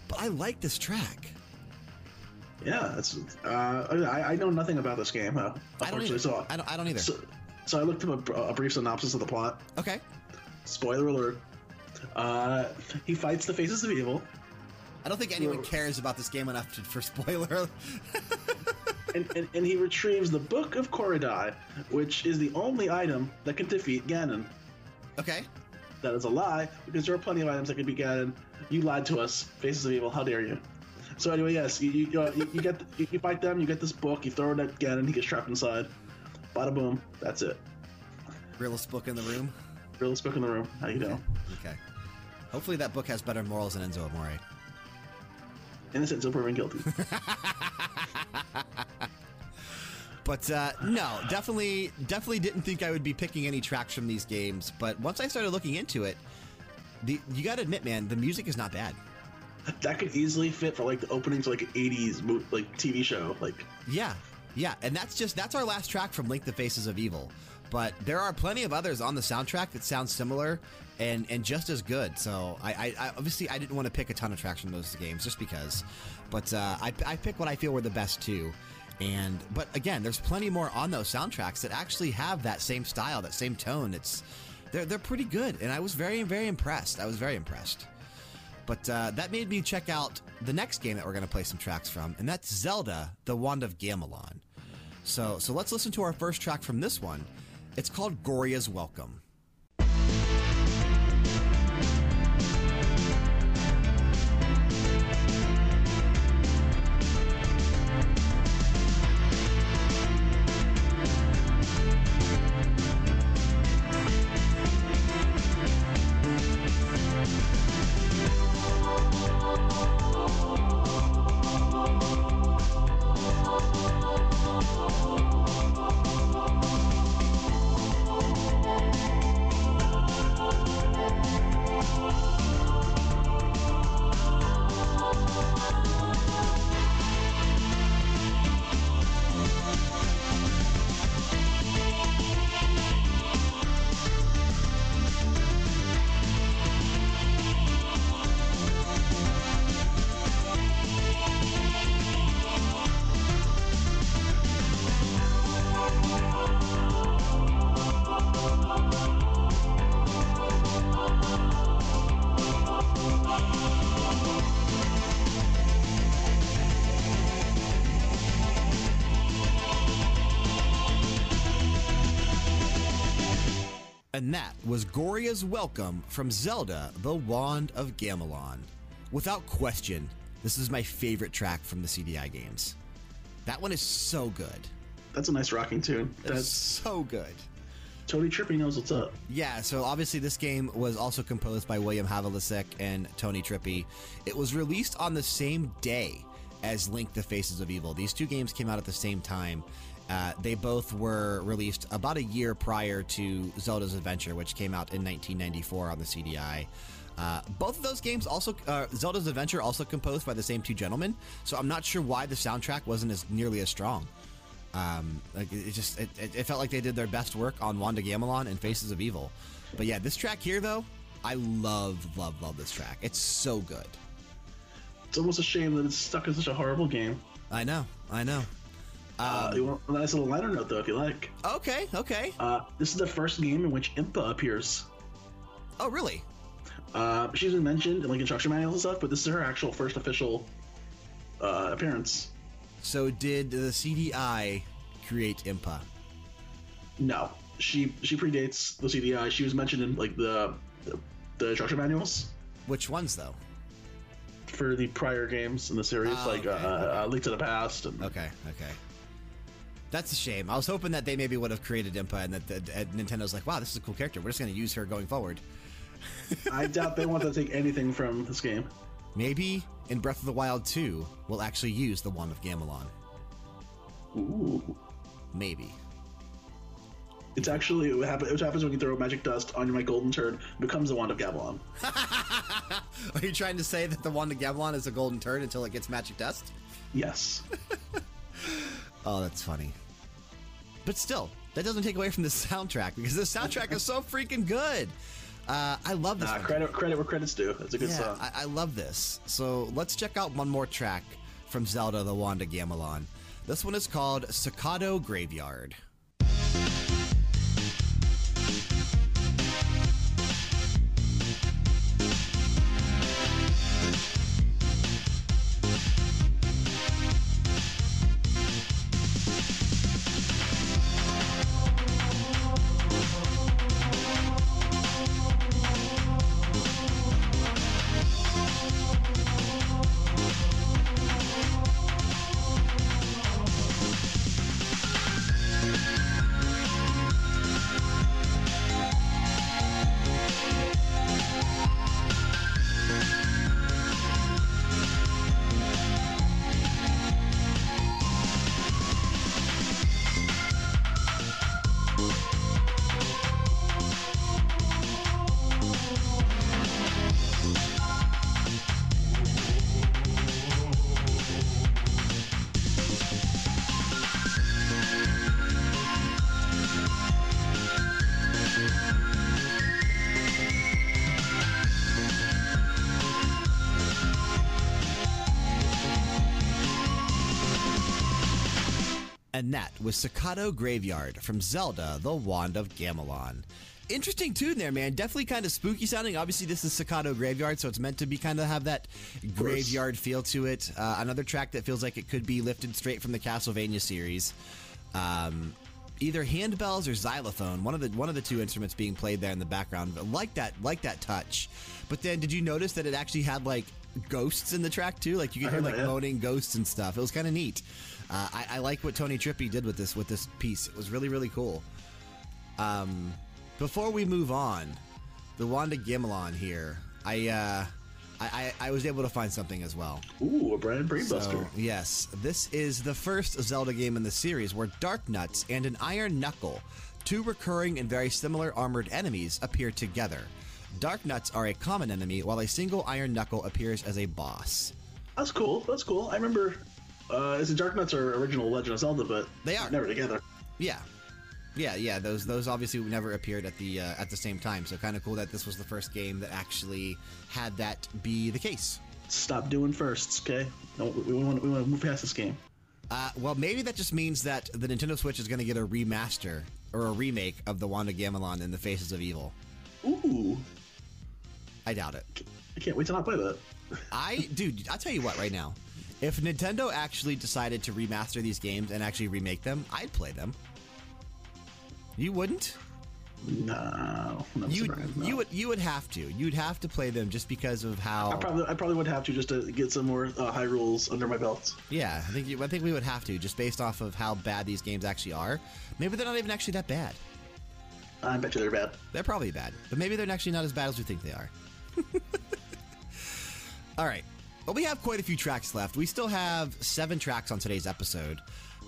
but I like this track. Yeah, it's. Uh, I, I know nothing about this game. Uh, I don't unfortunately, either. so I don't. I don't either. So, so I looked up a, a brief synopsis of the plot. okay. Spoiler alert. Uh, he fights the faces of evil, I don't think anyone cares about this game enough to, for spoiler. and, and, and he retrieves the Book of Koridai, which is the only item that can defeat Ganon. okay. That is a lie, because there are plenty of items that can beat Ganon. You lied to us, faces of evil. How dare you? So anyway, yes, you you, uh, you, you get you, you fight them. You get this book. You throw it at Ganon. He gets trapped inside. Bada boom. That's it. Realest book in the room. Realest book in the room. How you doing? Okay. Hopefully that book has better morals than Enzo Amore. Innocent until proven guilty. But uh, no, definitely, definitely didn't think I would be picking any tracks from these games. But once I started looking into it, the you got to admit, man, the music is not bad. that could easily fit for like the opening to like an '80s mo- like TV show. Like Yeah, yeah, and that's just that's our last track from Link: The Faces of Evil. But there are plenty of others on the soundtrack that sound similar and and just as good. So I, I, I obviously I didn't want to pick a ton of tracks from those games just because, but uh, I I picked what I feel were the best too. And but again, there's plenty more on those soundtracks that actually have that same style, that same tone. It's they're they're pretty good, and I was very very impressed. I was very impressed. But uh, that made me check out the next game that we're going to play some tracks from, and that's Zelda: The Wand of Gamelon. So, so let's listen to our first track from this one. It's called Goria's Welcome. Was Goria's Welcome from Zelda The Wand of Gamelon. Without question, this is my favorite track from the CDI games. That one is so good. That's a nice rocking tune. That's so good. Tony Trippi knows what's up. Yeah, so obviously this game was also composed by William Havlicek and Tony Trippi. It was released on the same day as Link the Faces of Evil. These two games came out at the same time. Uh, they both were released about a year prior to Zelda's Adventure, which came out in 1994 on the CDI. Uh, both of those games also, uh, Zelda's Adventure also composed by the same two gentlemen, so I'm not sure why the soundtrack wasn't as nearly as strong. Um, like it just it, it it felt like they did their best work on Wand of Gamelon and Faces of Evil. But yeah, this track here though, I love love love this track. It's so good. It's almost a shame that it's stuck in such a horrible game. I know, I know. Uh, you want a nice little liner note though, if you like. Okay, okay. Uh, this is the first game in which Impa appears. Oh really? Uh, she's been mentioned in like instruction manuals and stuff, but this is her actual first official uh, appearance. So did the CDI create Impa? No, she she predates the CDI. She was mentioned in like the the, the instruction manuals Which ones though? for the prior games in the series, Ah, like okay, uh, okay. Uh, to the Past. And, Okay, okay. That's a shame. I was hoping that they maybe would have created Impa and that the, Nintendo's like, wow, this is a cool character. We're just going to use her going forward. I doubt they want to take anything from this game. Maybe in Breath of the Wild 2, we'll actually use the Wand of Gamelon. Ooh. Maybe. It's actually what happens, what happens when you throw magic dust on my golden turd. Becomes the wand of Gamelon. Are you trying to say that the Wand of Gamelon is a golden turd until it gets magic dust? Yes. Oh, that's funny. But still, that doesn't take away from the soundtrack because the soundtrack is so freaking good. Uh, I love this one. credit credit where credit's due. It's a good yeah, song. I, I love this. So let's check out one more track from Zelda The Wand of Gamelon. This one is called Staccato Graveyard. And that was Staccato Graveyard from Zelda The Wand of Gamelon. Interesting tune there, man. Definitely kind of spooky sounding. Obviously, this is Staccato Graveyard, so it's meant to be kind of have that graveyard feel to it. Uh, another track that feels like it could be lifted straight from the Castlevania series. Um, either handbells or xylophone, one of the one of the two instruments being played there in the background. But like that, like that touch. But then, did you notice that it actually had like ghosts in the track too? Like you could hear like that, yeah. moaning ghosts and stuff. It was kind of neat. Uh, I, I like what Tony Trippi did with this with this piece. It was really really cool. Um, before we move on, the Wand of Gamelon here, I, uh, I I I was able to find something as well. Ooh, a brand brainbuster. So, yes, this is the first Zelda game in the series where Darknuts and an Iron Knuckle, two recurring and very similar armored enemies, appear together. Darknuts are a common enemy, while a single Iron Knuckle appears as a boss. That's cool. That's cool. I remember. Uh, is the Darknuts are original Legend of Zelda, but They are. never together. Yeah, yeah, yeah. Those those obviously never appeared at the uh, at the same time. So kind of cool that this was the first game that actually had that be the case. Stop doing firsts, okay? No, we, we want we want to move past this game. Uh, well, maybe that just means that the Nintendo Switch is going to get a remaster or a remake of the Wand of Gamelon in the Faces of Evil. Ooh, I doubt it. I can't wait to not play that. I, dude, I'll tell you what right now. If Nintendo actually decided to remaster these games and actually remake them, I'd play them. You wouldn't? No, You no. you would you would have to you'd have to play them just because of how I probably I probably would have to just to get some more uh, high rules under my belt. yeah I think you, I think we would have to just based off of how bad these games actually are. Maybe they're not even actually that bad. I bet you they're bad. They're probably bad, but maybe they're actually not as bad as we think they are. All right. Well, we have quite a few tracks left. We still have seven tracks on today's episode,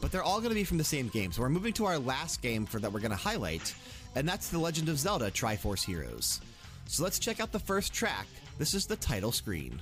but they're all going to be from the same game. So we're moving to our last game for that we're going to highlight, and that's The Legend of Zelda Triforce Heroes. So let's check out the first track. This is the title screen.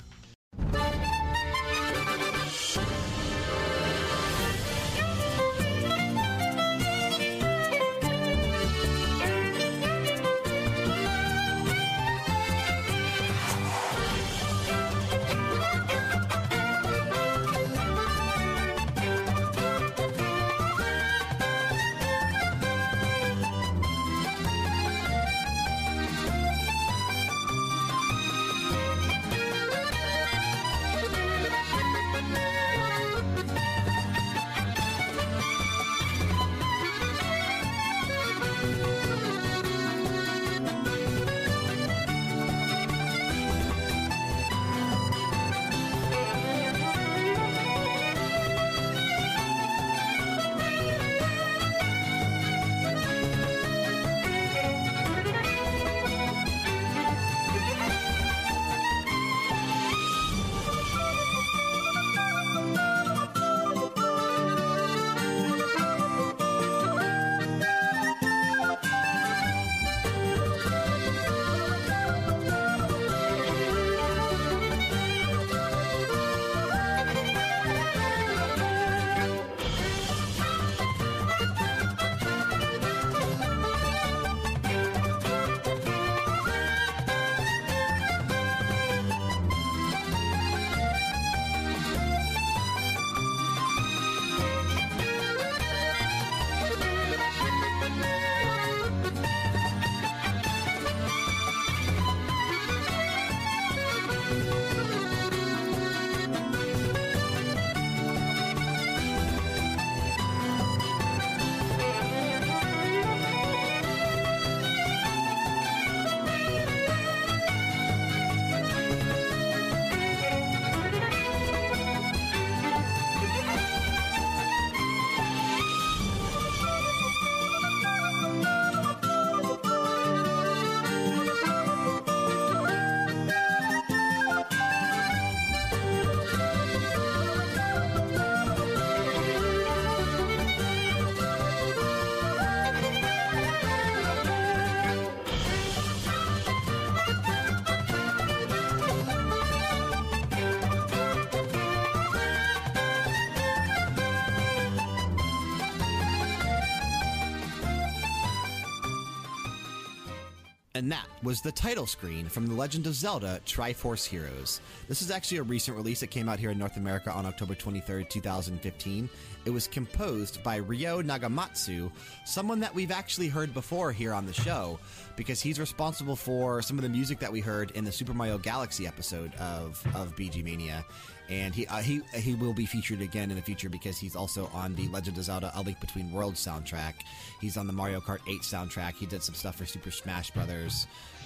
And that was the title screen from The Legend of Zelda Triforce Heroes. This is actually a recent release that came out here in North America on October 23rd, 2015. It was composed by Ryo Nagamatsu, someone that we've actually heard before here on the show, because he's responsible for some of the music that we heard in the Super Mario Galaxy episode of, of BG Mania. And he, uh, he, he will be featured again in the future because he's also on the Legend of Zelda A Link Between Worlds soundtrack. He's on the Mario Kart 8 soundtrack. He did some stuff for Super Smash Brothers,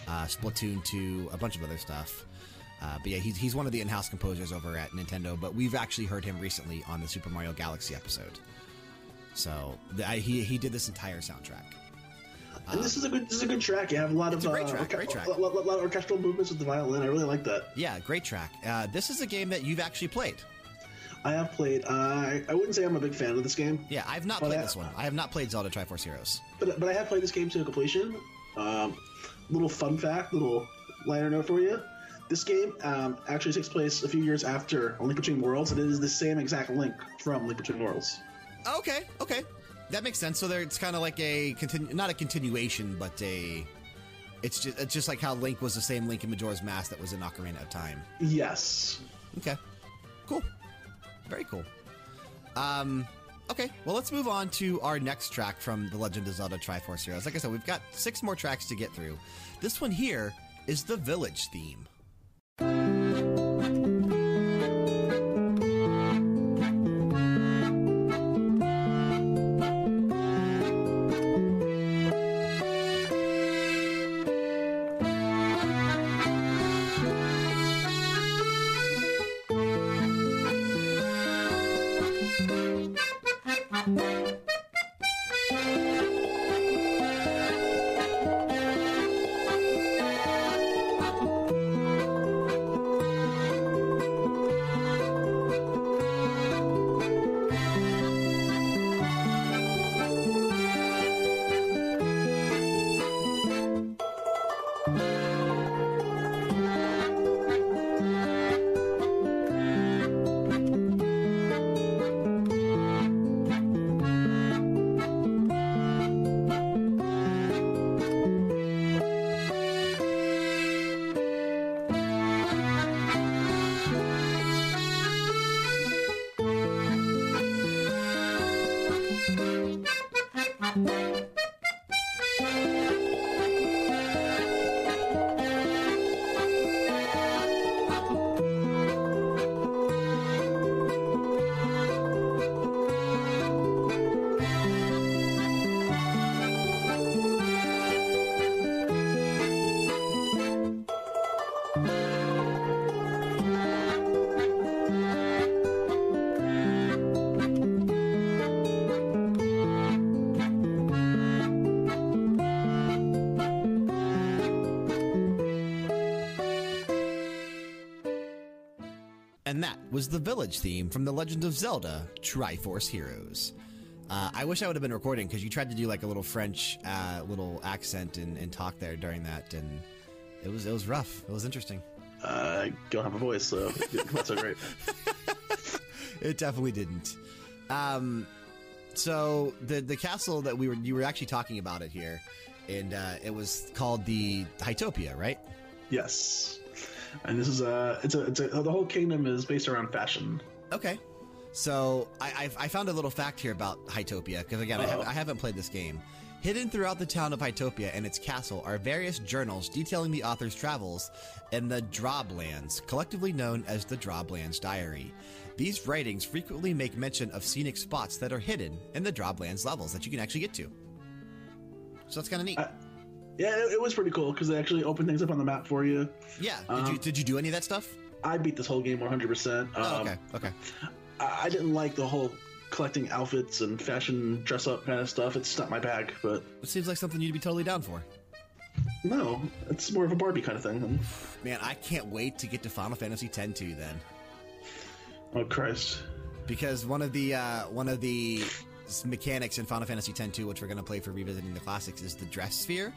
uh, Splatoon 2, a bunch of other stuff. Uh, but yeah, he's, he's one of the in house composers over at Nintendo, but we've actually heard him recently on the Super Mario Galaxy episode. So the, I, he, he did this entire soundtrack. And this is a good this is a good track. You have a lot of a great uh, track, great track. A lot, lot- lot of orchestral movements with the violin. I really like that. Yeah, great track. Uh, this is a game that you've actually played. I have played. Uh, I I wouldn't say I'm a big fan of this game, Yeah, I've not played that- this one. I have not played Zelda Triforce Heroes. but but I have played this game to completion. Um, little fun fact, little liner note for you. This game um, actually takes place a few years after Link Between Worlds, and it is the same exact link from Link Between Worlds. Okay, okay, that makes sense. So there, it's kind of like a continu- not a continuation, but a. It's just it's just like how Link was the same Link in Majora's Mask that was in Ocarina of Time. Yes. Okay, cool, very cool. Um, okay, well let's move on to our next track from The Legend of Zelda Triforce Heroes. Like I said, we've got six more tracks to get through. This one here is the Village theme. And that was the village theme from The Legend of Zelda Triforce Heroes. Uh, I wish I would have been recording because you tried to do like a little French uh, little accent and, and talk there during that, and it was it was rough. It was interesting. I don't have a voice, so it's not so great. it definitely didn't. Um, so the the castle that we were you were actually talking about it here, and uh, it was called the Hytopia, right? Yes, and this is a it's a it's a the whole kingdom is based around fashion. Okay. So I, I, I found a little fact here about Hytopia because again I, have, Uh-oh. I haven't played this game. Hidden throughout the town of Hytopia and its castle are various journals detailing the author's travels in the Drablands, collectively known as the Drablands Diary. These writings frequently make mention of scenic spots that are hidden in the Drablands levels that you can actually get to. So that's kind of neat. I- Yeah, it, it was pretty cool because they actually opened things up on the map for you. yeah. Did you um, did you do any of that stuff? I beat this whole game 100%. Oh, Um, okay. Okay. I, I didn't like the whole collecting outfits and fashion dress up kind of stuff. It's not my bag, but It seems like something you'd be totally down for. no, it's more of a Barbie kind of thing. Man, I can't wait to get to Final Fantasy X 2 then. Oh Christ! because one of the uh, one of the mechanics in Final Fantasy X-2, which we're going to play for revisiting the classics, is the dress sphere,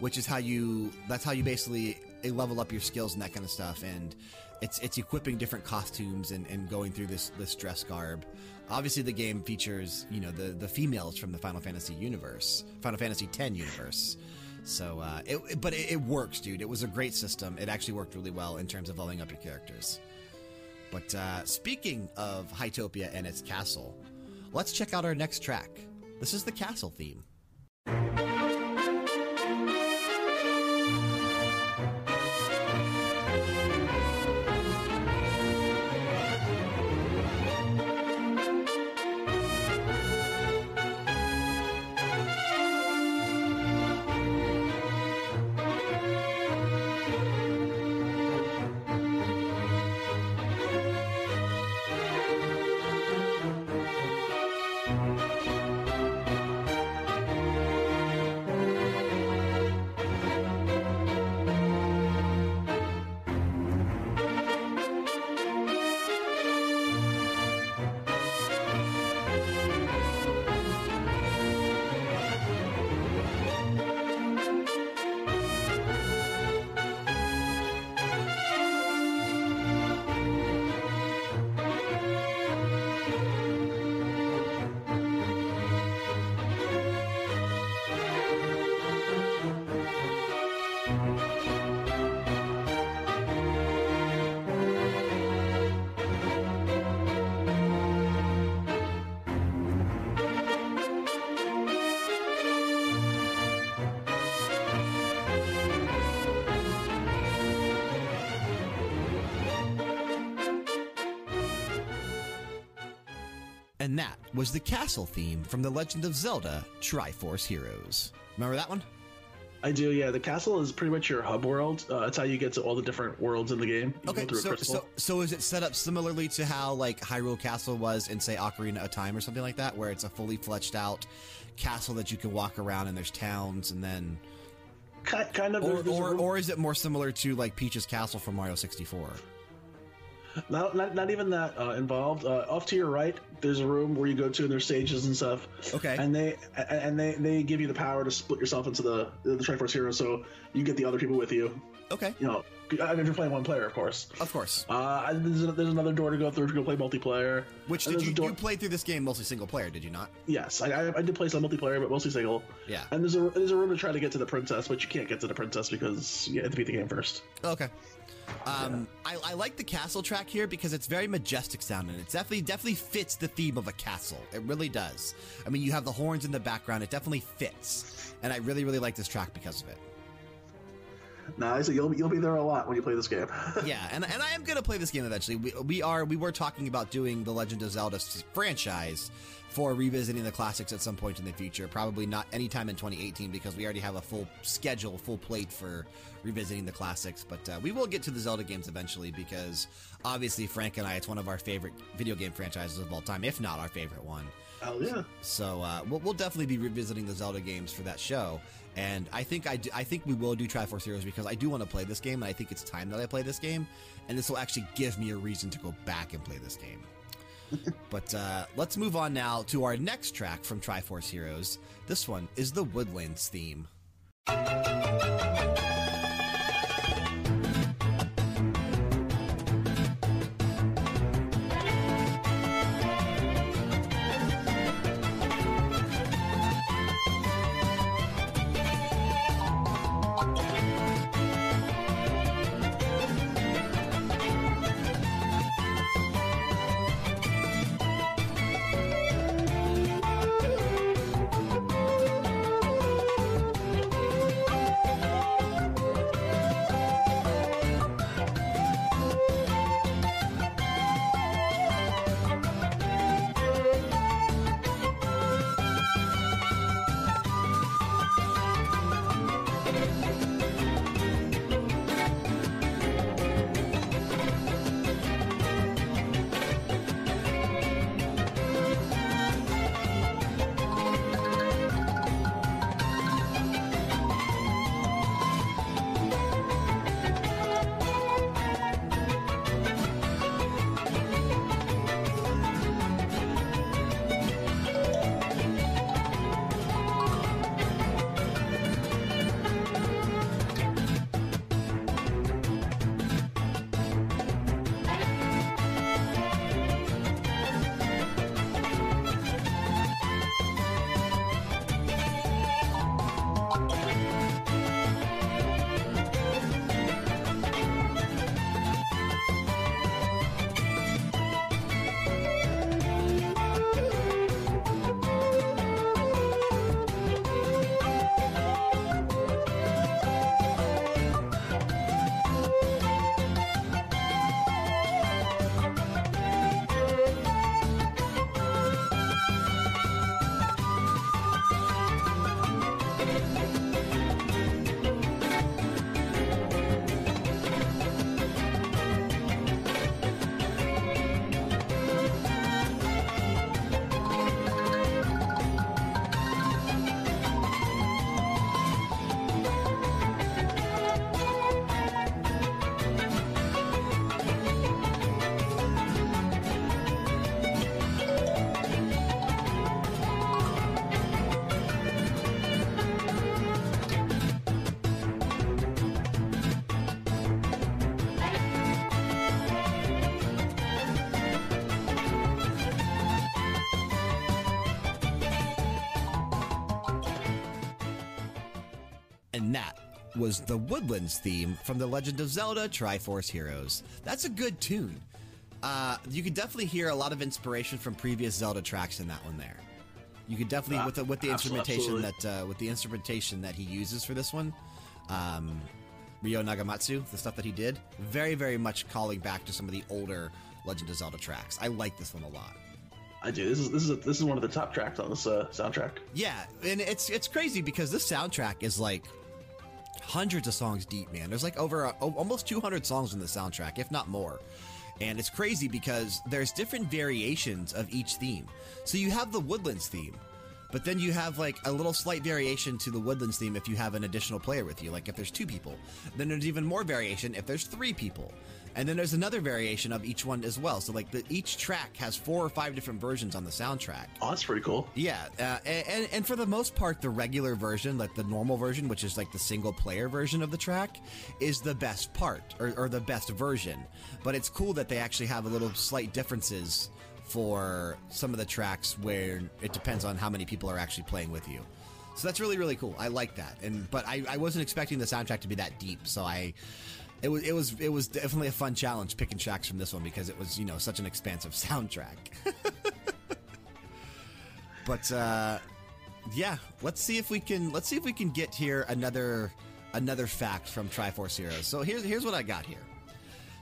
which is how you that's how you basically level up your skills and that kind of stuff. And it's it's equipping different costumes and, and going through this this dress garb. Obviously, the game features you know the the females from the Final Fantasy universe, Final Fantasy X universe. So, uh, it- but it, it works, dude. It was a great system. It actually worked really well in terms of leveling up your characters. But uh, speaking of Hytopia and its castle, let's check out our next track. This is the castle theme. And that was the castle theme from The Legend of Zelda Triforce Heroes. Remember that one? I do. Yeah, the castle is pretty much your hub world. Uh, it's how you get to all the different worlds in the game. You Okay, go through a so, so so is it set up similarly to how like Hyrule Castle was in say Ocarina of Time or something like that, where it's a fully fleshed out castle that you can walk around and there's towns and then, kind of. or there's- there's or, or is it more similar to like Peach's Castle from Mario 64? Not, not, not even that uh, involved. Uh, off to your right, there's a room where you go to, and there's stages and stuff. Okay. And they and they they give you the power to split yourself into the the Triforce Heroes, so you get the other people with you. Okay, You know, I mean, if you're playing one player, of course. of course. Uh, there's, there's another door to go through if you go play multiplayer. Which did you door- you played through this game mostly single player? Did you not? Yes, I, I, I did play some multiplayer, but mostly single. Yeah. And there's a there's a room to try to get to the princess, but you can't get to the princess because you have to beat the game first. Okay. Um, I, I like the castle track here because it's very majestic sounding. It definitely definitely fits the theme of a castle. It really does. I mean, you have the horns in the background. It definitely fits, and I really really like this track because of it. Nah, so you'll you'll be there a lot when you play this game. Yeah, and, and I am going to play this game eventually. We, we are we were talking about doing the Legend of Zelda franchise for revisiting the classics at some point in the future. Probably not anytime in 2018 because we already have a full schedule, full plate for revisiting the classics. But uh, we will get to the Zelda games eventually because obviously, Frank and I, it's one of our favorite video game franchises of all time, if not our favorite one. Oh yeah. So uh, we'll, we'll definitely be revisiting the Zelda games for that show. And I think I, do, I think we will do Triforce Heroes because I do want to play this game, and I think it's time that I play this game. And this will actually give me a reason to go back and play this game. but uh, let's move on now to our next track from Triforce Heroes. This one is the Woodlands theme. Was the Woodlands theme from The Legend of Zelda Triforce Heroes. That's a good tune. Uh, you could definitely hear a lot of inspiration from previous Zelda tracks in that one there. You could definitely, Ah, with the, with the instrumentation absolutely. that uh, with the instrumentation that he uses for this one, um, Ryo Nagamatsu, the stuff that he did, very very much calling back to some of the older Legend of Zelda tracks. I like this one a lot. I do. This is this is this is one of the top tracks on this uh, soundtrack. Yeah, and it's it's crazy because this soundtrack is like hundreds of songs deep, man. There's like over uh, a, o- almost 200 songs in the soundtrack, if not more. And it's crazy because there's different variations of each theme. So you have the Woodlands theme, but then you have like a little slight variation to the Woodlands theme if you have an additional player with you, like if there's two people. Then there's even more variation if there's three people. And then there's another variation of each one as well. So like the, each track has four or five different versions on the soundtrack. Oh, that's pretty cool. Yeah, uh, and and for the most part, the regular version, like the normal version, which is like the single player version of the track, is the best part or, or the best version. But it's cool that they actually have a little slight differences for some of the tracks where it depends on how many people are actually playing with you. So that's really really cool. I like that. And but I, I wasn't expecting the soundtrack to be that deep, so I. It was, it was it was definitely a fun challenge picking tracks from this one because it was you know such an expansive soundtrack. But uh, yeah, let's see if we can let's see if we can get here another another fact from Triforce Heroes. So here's here's what I got here.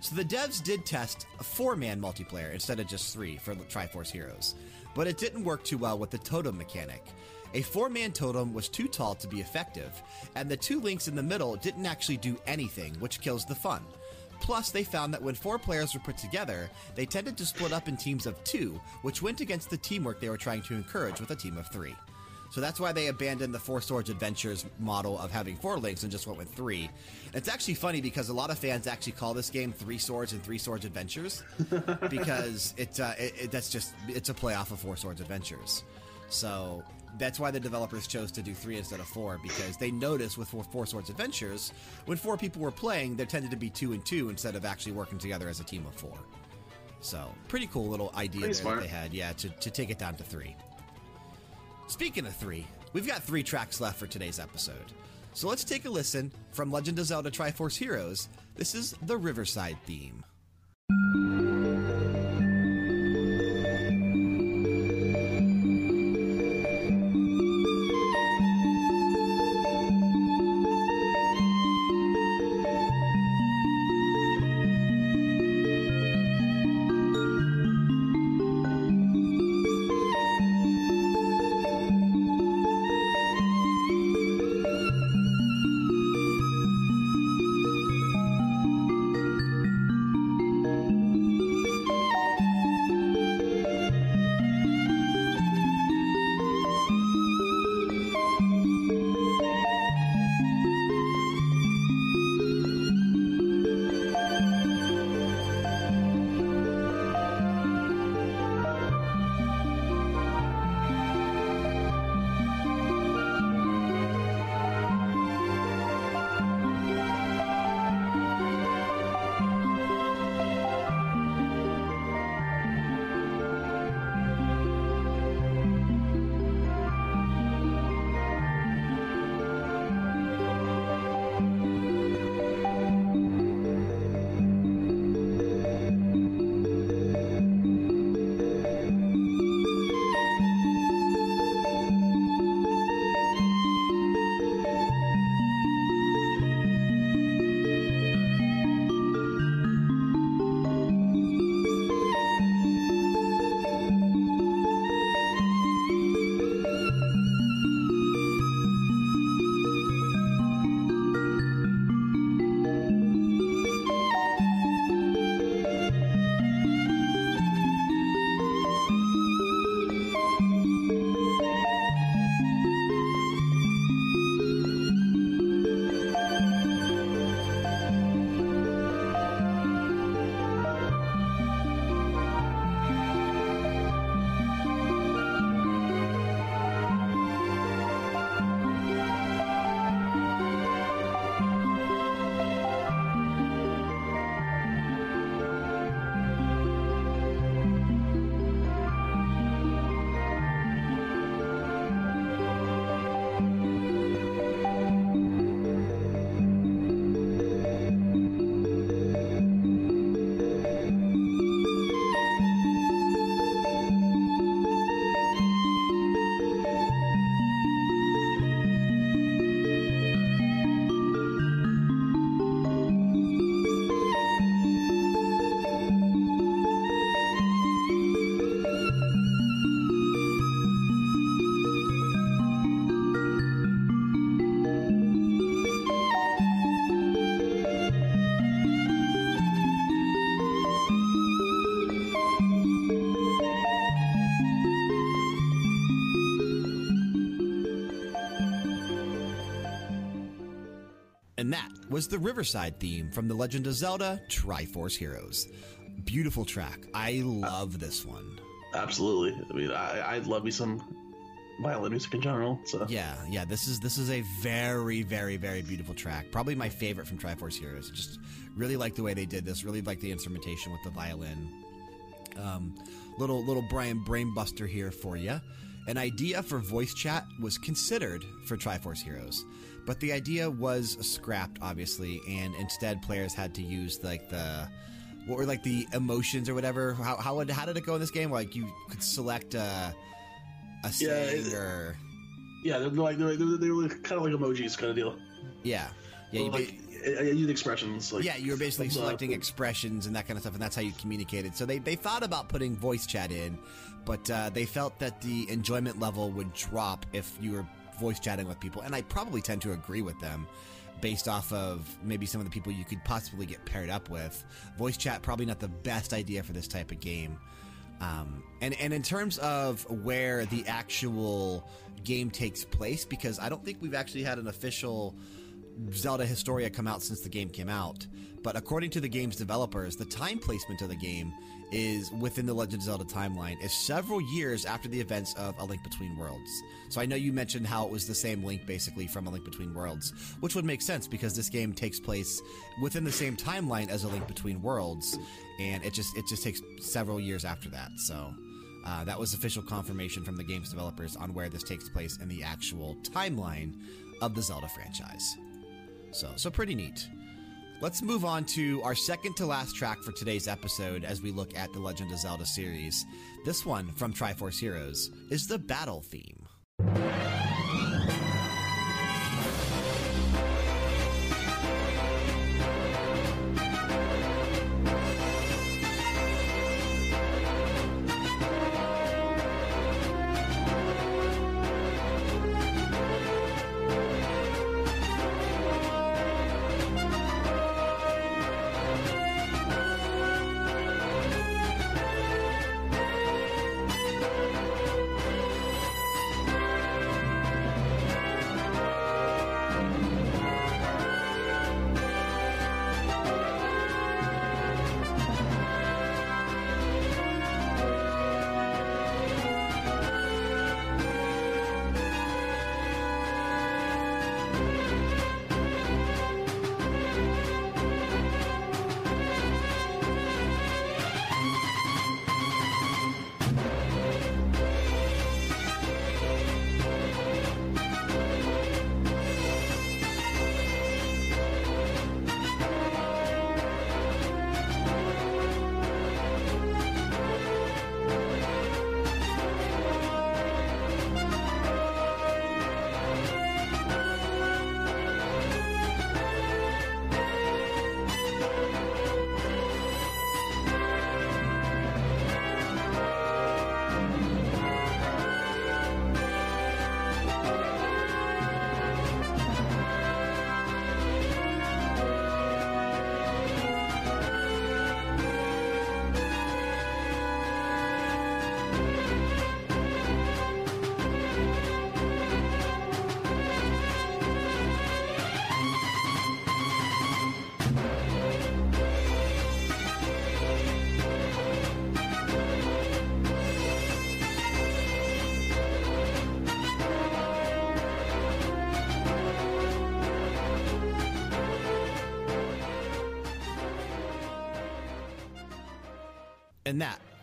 So the devs did test a four man multiplayer instead of just three for Triforce Heroes, but it didn't work too well with the totem mechanic. A four man totem was too tall to be effective, and the two links in the middle didn't actually do anything, which kills the fun. Plus, they found that when four players were put together, they tended to split up in teams of two, which went against the teamwork they were trying to encourage with a team of three. So that's why they abandoned the Four Swords Adventures model of having four links and just went with three. It's actually funny because a lot of fans actually call this game Three Swords and Three Swords Adventures because it, uh, it, it that's just it's a play off of Four Swords Adventures. So that's why the developers chose to do three instead of four because they noticed with four, four Swords Adventures when four people were playing there tended to be two and two instead of actually working together as a team of four. So pretty cool little idea that they had, yeah, to, to take it down to three. Speaking of three, we've got three tracks left for today's episode. So let's take a listen from Legend of Zelda Triforce Heroes. This is the Riverside theme. Was the Riverside theme from The Legend of Zelda Triforce Heroes. Beautiful track. I love this one. Absolutely. I mean, I, I love me some violin music in general. So Yeah, yeah. This is this is a very, very, very beautiful track. Probably my favorite from Triforce Heroes. Just really like the way they did this. Really like the instrumentation with the violin. Um, little little Brian Brainbuster here for you. An idea for voice chat was considered for Triforce Heroes, but the idea was scrapped, obviously, and instead players had to use like the what were like the emotions or whatever. How how, would, how did it go in this game? Like you could select a a Yeah, saying it- or yeah, they're like they're, they're, they're kind of like emojis kind of deal. yeah. Yeah, you, like, I, I use expressions. Like, Yeah, you were basically selecting expressions and that kind of stuff, and that's how you communicated. So they, they thought about putting voice chat in, but uh, they felt that the enjoyment level would drop if you were voice chatting with people. And I probably tend to agree with them based off of maybe some of the people you could possibly get paired up with. Voice chat, probably not the best idea for this type of game. Um, and, and in terms of where the actual game takes place, because I don't think we've actually had an official Zelda Historia come out since the game came out. But according to the game's developers, the time placement of the game is within the Legend of Zelda timeline is several years after the events of A Link Between Worlds. So I know you mentioned how it was the same link basically from A Link Between Worlds, which would make sense because this game takes place within the same timeline as A Link Between Worlds, and it just it just takes several years after that. So uh, that was official confirmation from the game's developers on where this takes place in the actual timeline of the Zelda franchise. So, so pretty neat. Let's move on to our second to last track for today's episode as we look at the Legend of Zelda series. This one from Triforce Heroes is the battle theme.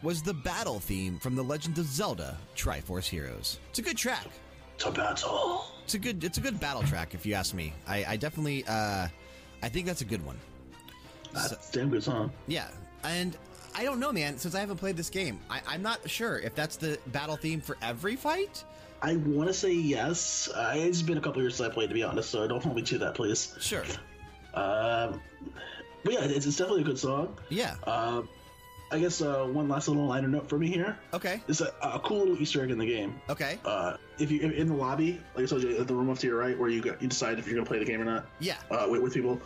Was the battle theme from The Legend of Zelda Triforce Heroes. It's a good track. To battle. It's a good it's a good battle track if you ask me. I, I definitely uh I think that's a good one. That's a damn good song. Yeah. And I don't know, man, since I haven't played this game, I, I'm not sure if that's the battle theme for every fight. I want to say yes. Uh, it's been a couple years since I played, to be honest, so don't hold me to that, please. Sure. Um, but yeah, it's, it's definitely a good song. Yeah. Um, I guess uh, one last little liner note for me here Okay. It's a, a cool little Easter egg in the game. Okay. Uh, if you in the lobby, like I told you, at the room up to your right, where you you decide if you're gonna play the game or not. Yeah. Uh, with, with people,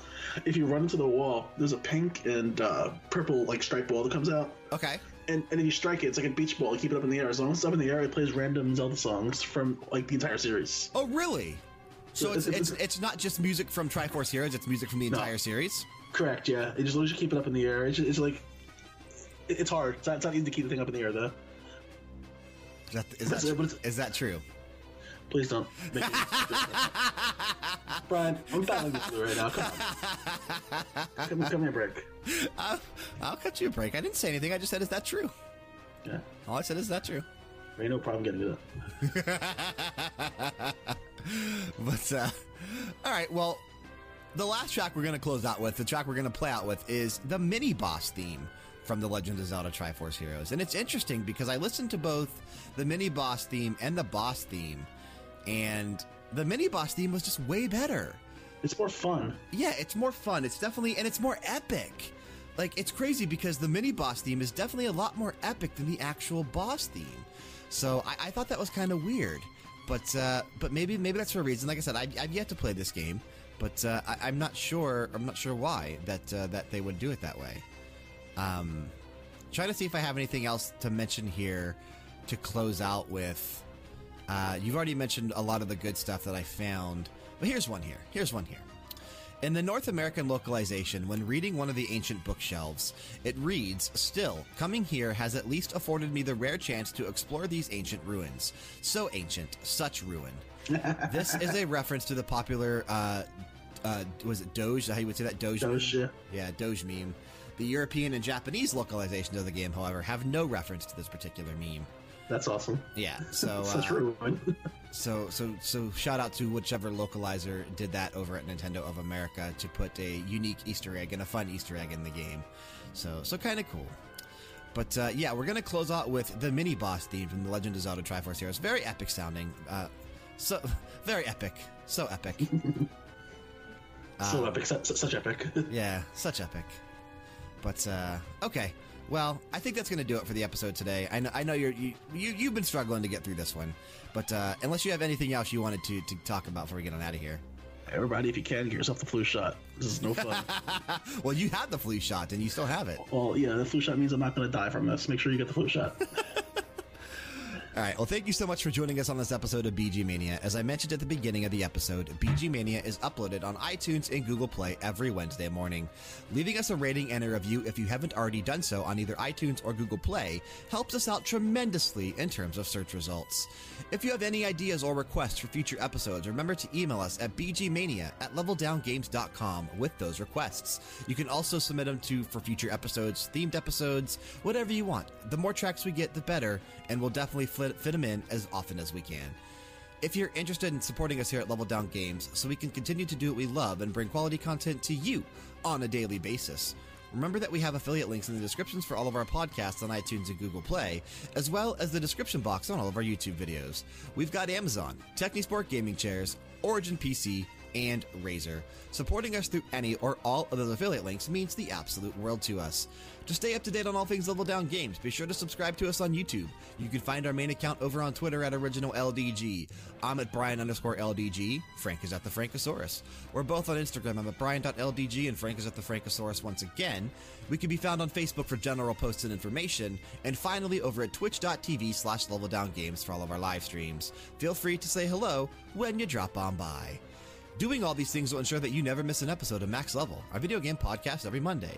if you run into the wall, there's a pink and uh, purple like striped ball that comes out, Okay. and, and if you strike it, it's like a beach ball. You keep it up in the air. As long as it's up in the air, it plays random Zelda songs from like the entire series. Oh, really? So it's, It's- it's, it's- it's not just music from Triforce Heroes, it's music from the No. entire series? Correct. Yeah. It just as long as you keep it up in the air, it's, just, it's like it's hard. It's not, it's not easy to keep the thing up in the air though. Is that, is that, it's- is that true? Please don't. Make it- Brian, I'm battling with you right now. Come on. Come, come here, break. I'll, I'll cut you a break. I didn't say anything. I just said, is that true? Yeah. All I said is that true. Ain't no problem getting to that. But, uh, all right, well, the last track we're going to close out with, the track we're going to play out with, is the mini boss theme from The Legend of Zelda Triforce Heroes. And it's interesting because I listened to both the mini boss theme and the boss theme, and the mini boss theme was just way better. It's more fun. Yeah, it's more fun. It's definitely, and it's more epic. Like, it's crazy because the mini boss theme is definitely a lot more epic than the actual boss theme. So I, I thought that was kind of weird. But, uh, but maybe, maybe that's for a reason. Like I said, I, I've yet to play this game, but uh, I, I'm not sure. I'm not sure why that uh, that they would do it that way. Um, trying to see if I have anything else to mention here to close out with. Uh, you've already mentioned a lot of the good stuff that I found, but here's one here. Here's one here. In the North American localization, when reading one of the ancient bookshelves, it reads, Still, coming here has at least afforded me the rare chance to explore these ancient ruins. So ancient, such ruin. this is a reference to the popular, uh, uh, was it Doge? How you would say that? Doge? Doge, yeah. Yeah, Doge meme. The European and Japanese localizations of the game, however, have no reference to this particular meme. That's awesome. Yeah, so Such uh, so so so shout out to whichever localizer did that over at Nintendo of America to put a unique Easter egg and a fun Easter egg in the game. So so kind of cool. But uh, yeah, we're gonna close out with the mini boss theme from The Legend of Zelda Triforce Heroes. Very epic sounding. Uh, so very epic. So epic. so epic. Such, such epic. Yeah, such epic. But uh, okay, well, I think that's going to do it for the episode today. I know, I know you're, you, you you've been struggling to get through this one, but uh, unless you have anything else you wanted to, to talk about before we get on out of here. Everybody, if you can, get yourself the flu shot. This is no fun. well, you had the flu shot and you still have it. well, yeah, the flu shot means I'm not going to die from this. Make sure you get the flu shot. All right. Well, thank you so much for joining us on this episode of BG Mania. As I mentioned at the beginning of the episode, BG Mania is uploaded on iTunes and Google Play every Wednesday morning. Leaving us a rating and a review if you haven't already done so on either iTunes or Google Play helps us out tremendously in terms of search results. If you have any ideas or requests for future episodes, remember to email us at bgmania at leveldowngames.com with those requests. You can also submit them to for future episodes, themed episodes, whatever you want. The more tracks we get, the better, and we'll definitely fit, fit them in as often as we can. If you're interested in supporting us here at Level Down Games so we can continue to do what we love and bring quality content to you on a daily basis, remember that we have affiliate links in the descriptions for all of our podcasts on iTunes and Google Play, as well as the description box on all of our YouTube videos. We've got Amazon, Technisport Gaming Chairs, Origin PC, and Razer. Supporting us through any or all of those affiliate links means the absolute world to us. To stay up to date on all things Level Down Games, be sure to subscribe to us on YouTube. You can find our main account over on Twitter at OriginalLDG. I'm at Brian underscore LDG. Frank is at the Frankosaurus. We're both on Instagram. I'm at Brian.LDG and Frank is at the Frankosaurus once again. We can be found on Facebook for general posts and information. And finally, over at twitch.tv slash Level Down Games for all of our live streams. Feel free to say hello when you drop on by. Doing all these things will ensure that you never miss an episode of Max Level, our video game podcast every Monday,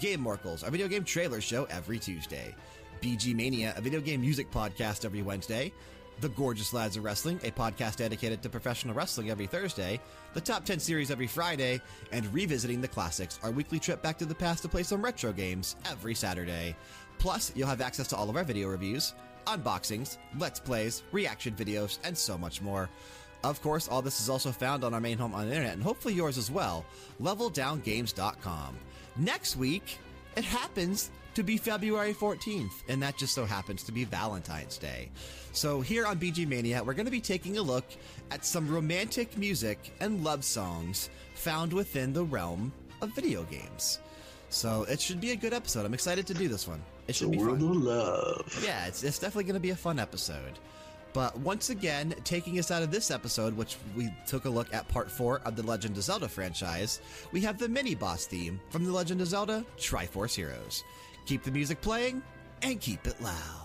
Game Morkles, our video game trailer show every Tuesday, BG Mania, a video game music podcast every Wednesday, The Gorgeous Lads of Wrestling, a podcast dedicated to professional wrestling every Thursday, the Top 10 series every Friday, and Revisiting the Classics, our weekly trip back to the past to play some retro games every Saturday. Plus, you'll have access to all of our video reviews, unboxings, let's plays, reaction videos, and so much more. Of course, all this is also found on our main home on the internet, and hopefully yours as well, leveldowngames.com. Next week, it happens to be February 14th, and that just so happens to be Valentine's Day. So, here on BG Mania, we're going to be taking a look at some romantic music and love songs found within the realm of video games. So, it should be a good episode. I'm excited to do this one. It should the be world fun. of love. Yeah, it's, it's definitely going to be a fun episode. But once again, taking us out of this episode, which we took a look at part four of the Legend of Zelda franchise, we have the mini boss theme from the Legend of Zelda Triforce Heroes. Keep the music playing and keep it loud.